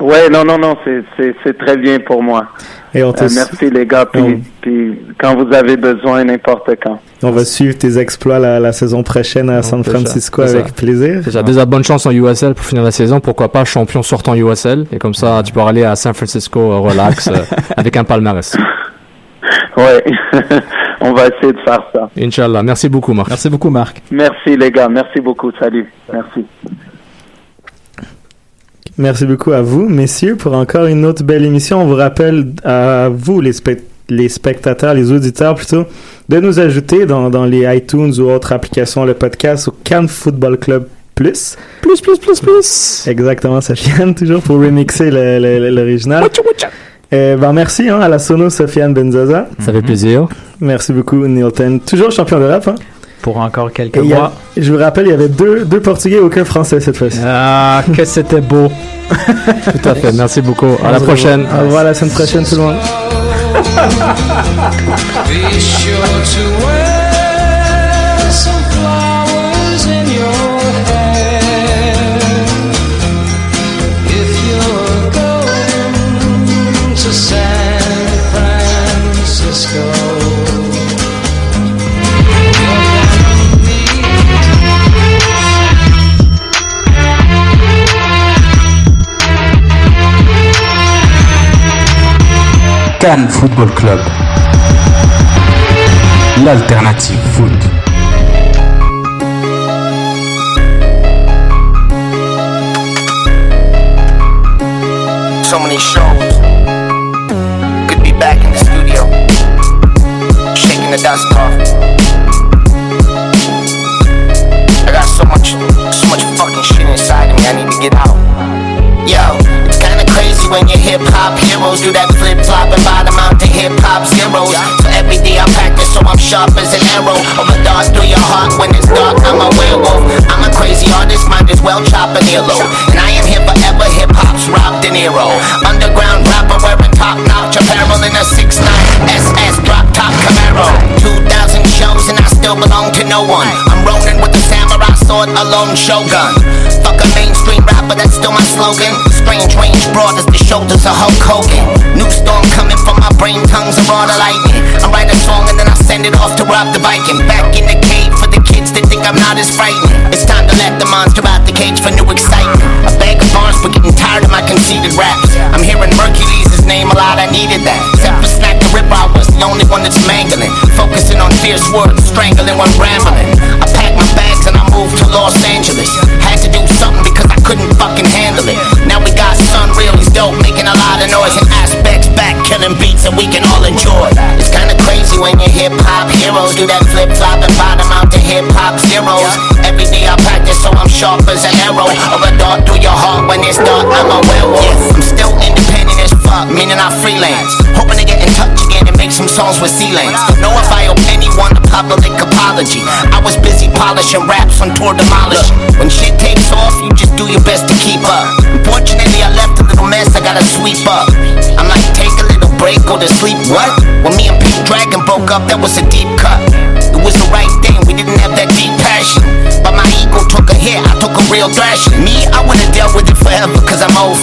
Ouais, non, non, non, c'est, très bien pour moi. Et on, te Euh, merci, les gars. Puis, On- puis quand vous avez besoin, n'importe quand. on va suivre tes exploits la, la saison prochaine à San ça, Francisco avec ça. plaisir. Déjà, déjà bonne chance en USL pour finir la saison. Pourquoi pas champion sortant USL. Et comme ça, tu pourras aller à San Francisco euh, relax euh, avec un palmarès. Ouais, on va essayer de faire ça. Inch'Allah. Merci beaucoup, Marc. Merci beaucoup Marc. Merci, les gars. Merci beaucoup. Salut. Merci. Merci beaucoup à vous, messieurs, pour encore une autre belle émission. On vous rappelle à vous, les, les spectateurs, les auditeurs plutôt, de nous ajouter dans, dans les iTunes ou autres applications le podcast au Cannes Football Club Plus. Plus, plus, plus, plus. Exactement, Sofiane, toujours pour remixer le- le- le- l'original. Euh, ben merci hein, à la sono Sofiane Benzaza. Ça fait plaisir. Merci beaucoup Nilton. Toujours champion d'Europe. Hein? Pour encore quelques Et a- mois. je vous rappelle, il y avait deux, deux Portugais, aucun Français cette fois-ci. Ah, que c'était beau. Tout à fait. Merci beaucoup. À la On se prochaine. Au revoir la semaine prochaine tout le monde. Cannes Football Club. L'alternative foot. so many shows. Could be back in the studio, shaking the dust off. I got so much, so much fucking shit inside of me. I need to get out. Yo, it's kinda crazy when your hip hop heroes do that the Hulk Hogan. New storm coming from my brain, tongues of raw lightning. I write a song and then I send it off to Rob the Viking. Back in the cave for the kids that think I'm not as frightening. It's time to let the monster out the cage for new excitement. I beg of bars for getting tired of my conceited raps. I'm hearing Mercury's name a lot, I needed that. Except for Snack the Ripper, I was the only one that's mangling. Focusing on fierce words, strangling when rambling. I packed my bags and I moved to Los Angeles. Had to do something couldn't fucking handle it. Now we got Sun Real, he's dope, making a lot of noise and aspects back, killing beats that we can all enjoy. It's kinda crazy when your hip hop heroes do that flip flop and bottom out to hip hop zeros. Every day I practice so I'm sharp as an arrow. Of a dart through your heart when it's dark, I'm a werewolf. I'm still independent as fuck, meaning I freelance. Hoping to get in and make some songs with C-Lanes. Know if I owe anyone a public apology. I was busy house on tour demolish. When shit takes off, you just do your best to keep up. Unfortunately, I left a little mess, I gotta sweep up. I'm like, take a little break, go to sleep. What? When me and Pink Dragon broke up, that was a deep cut. It was the right thing, we didn't have that deep passion. But my ego took a hit, I took a real thrashing. Me, I would've dealt with it forever, cause I'm old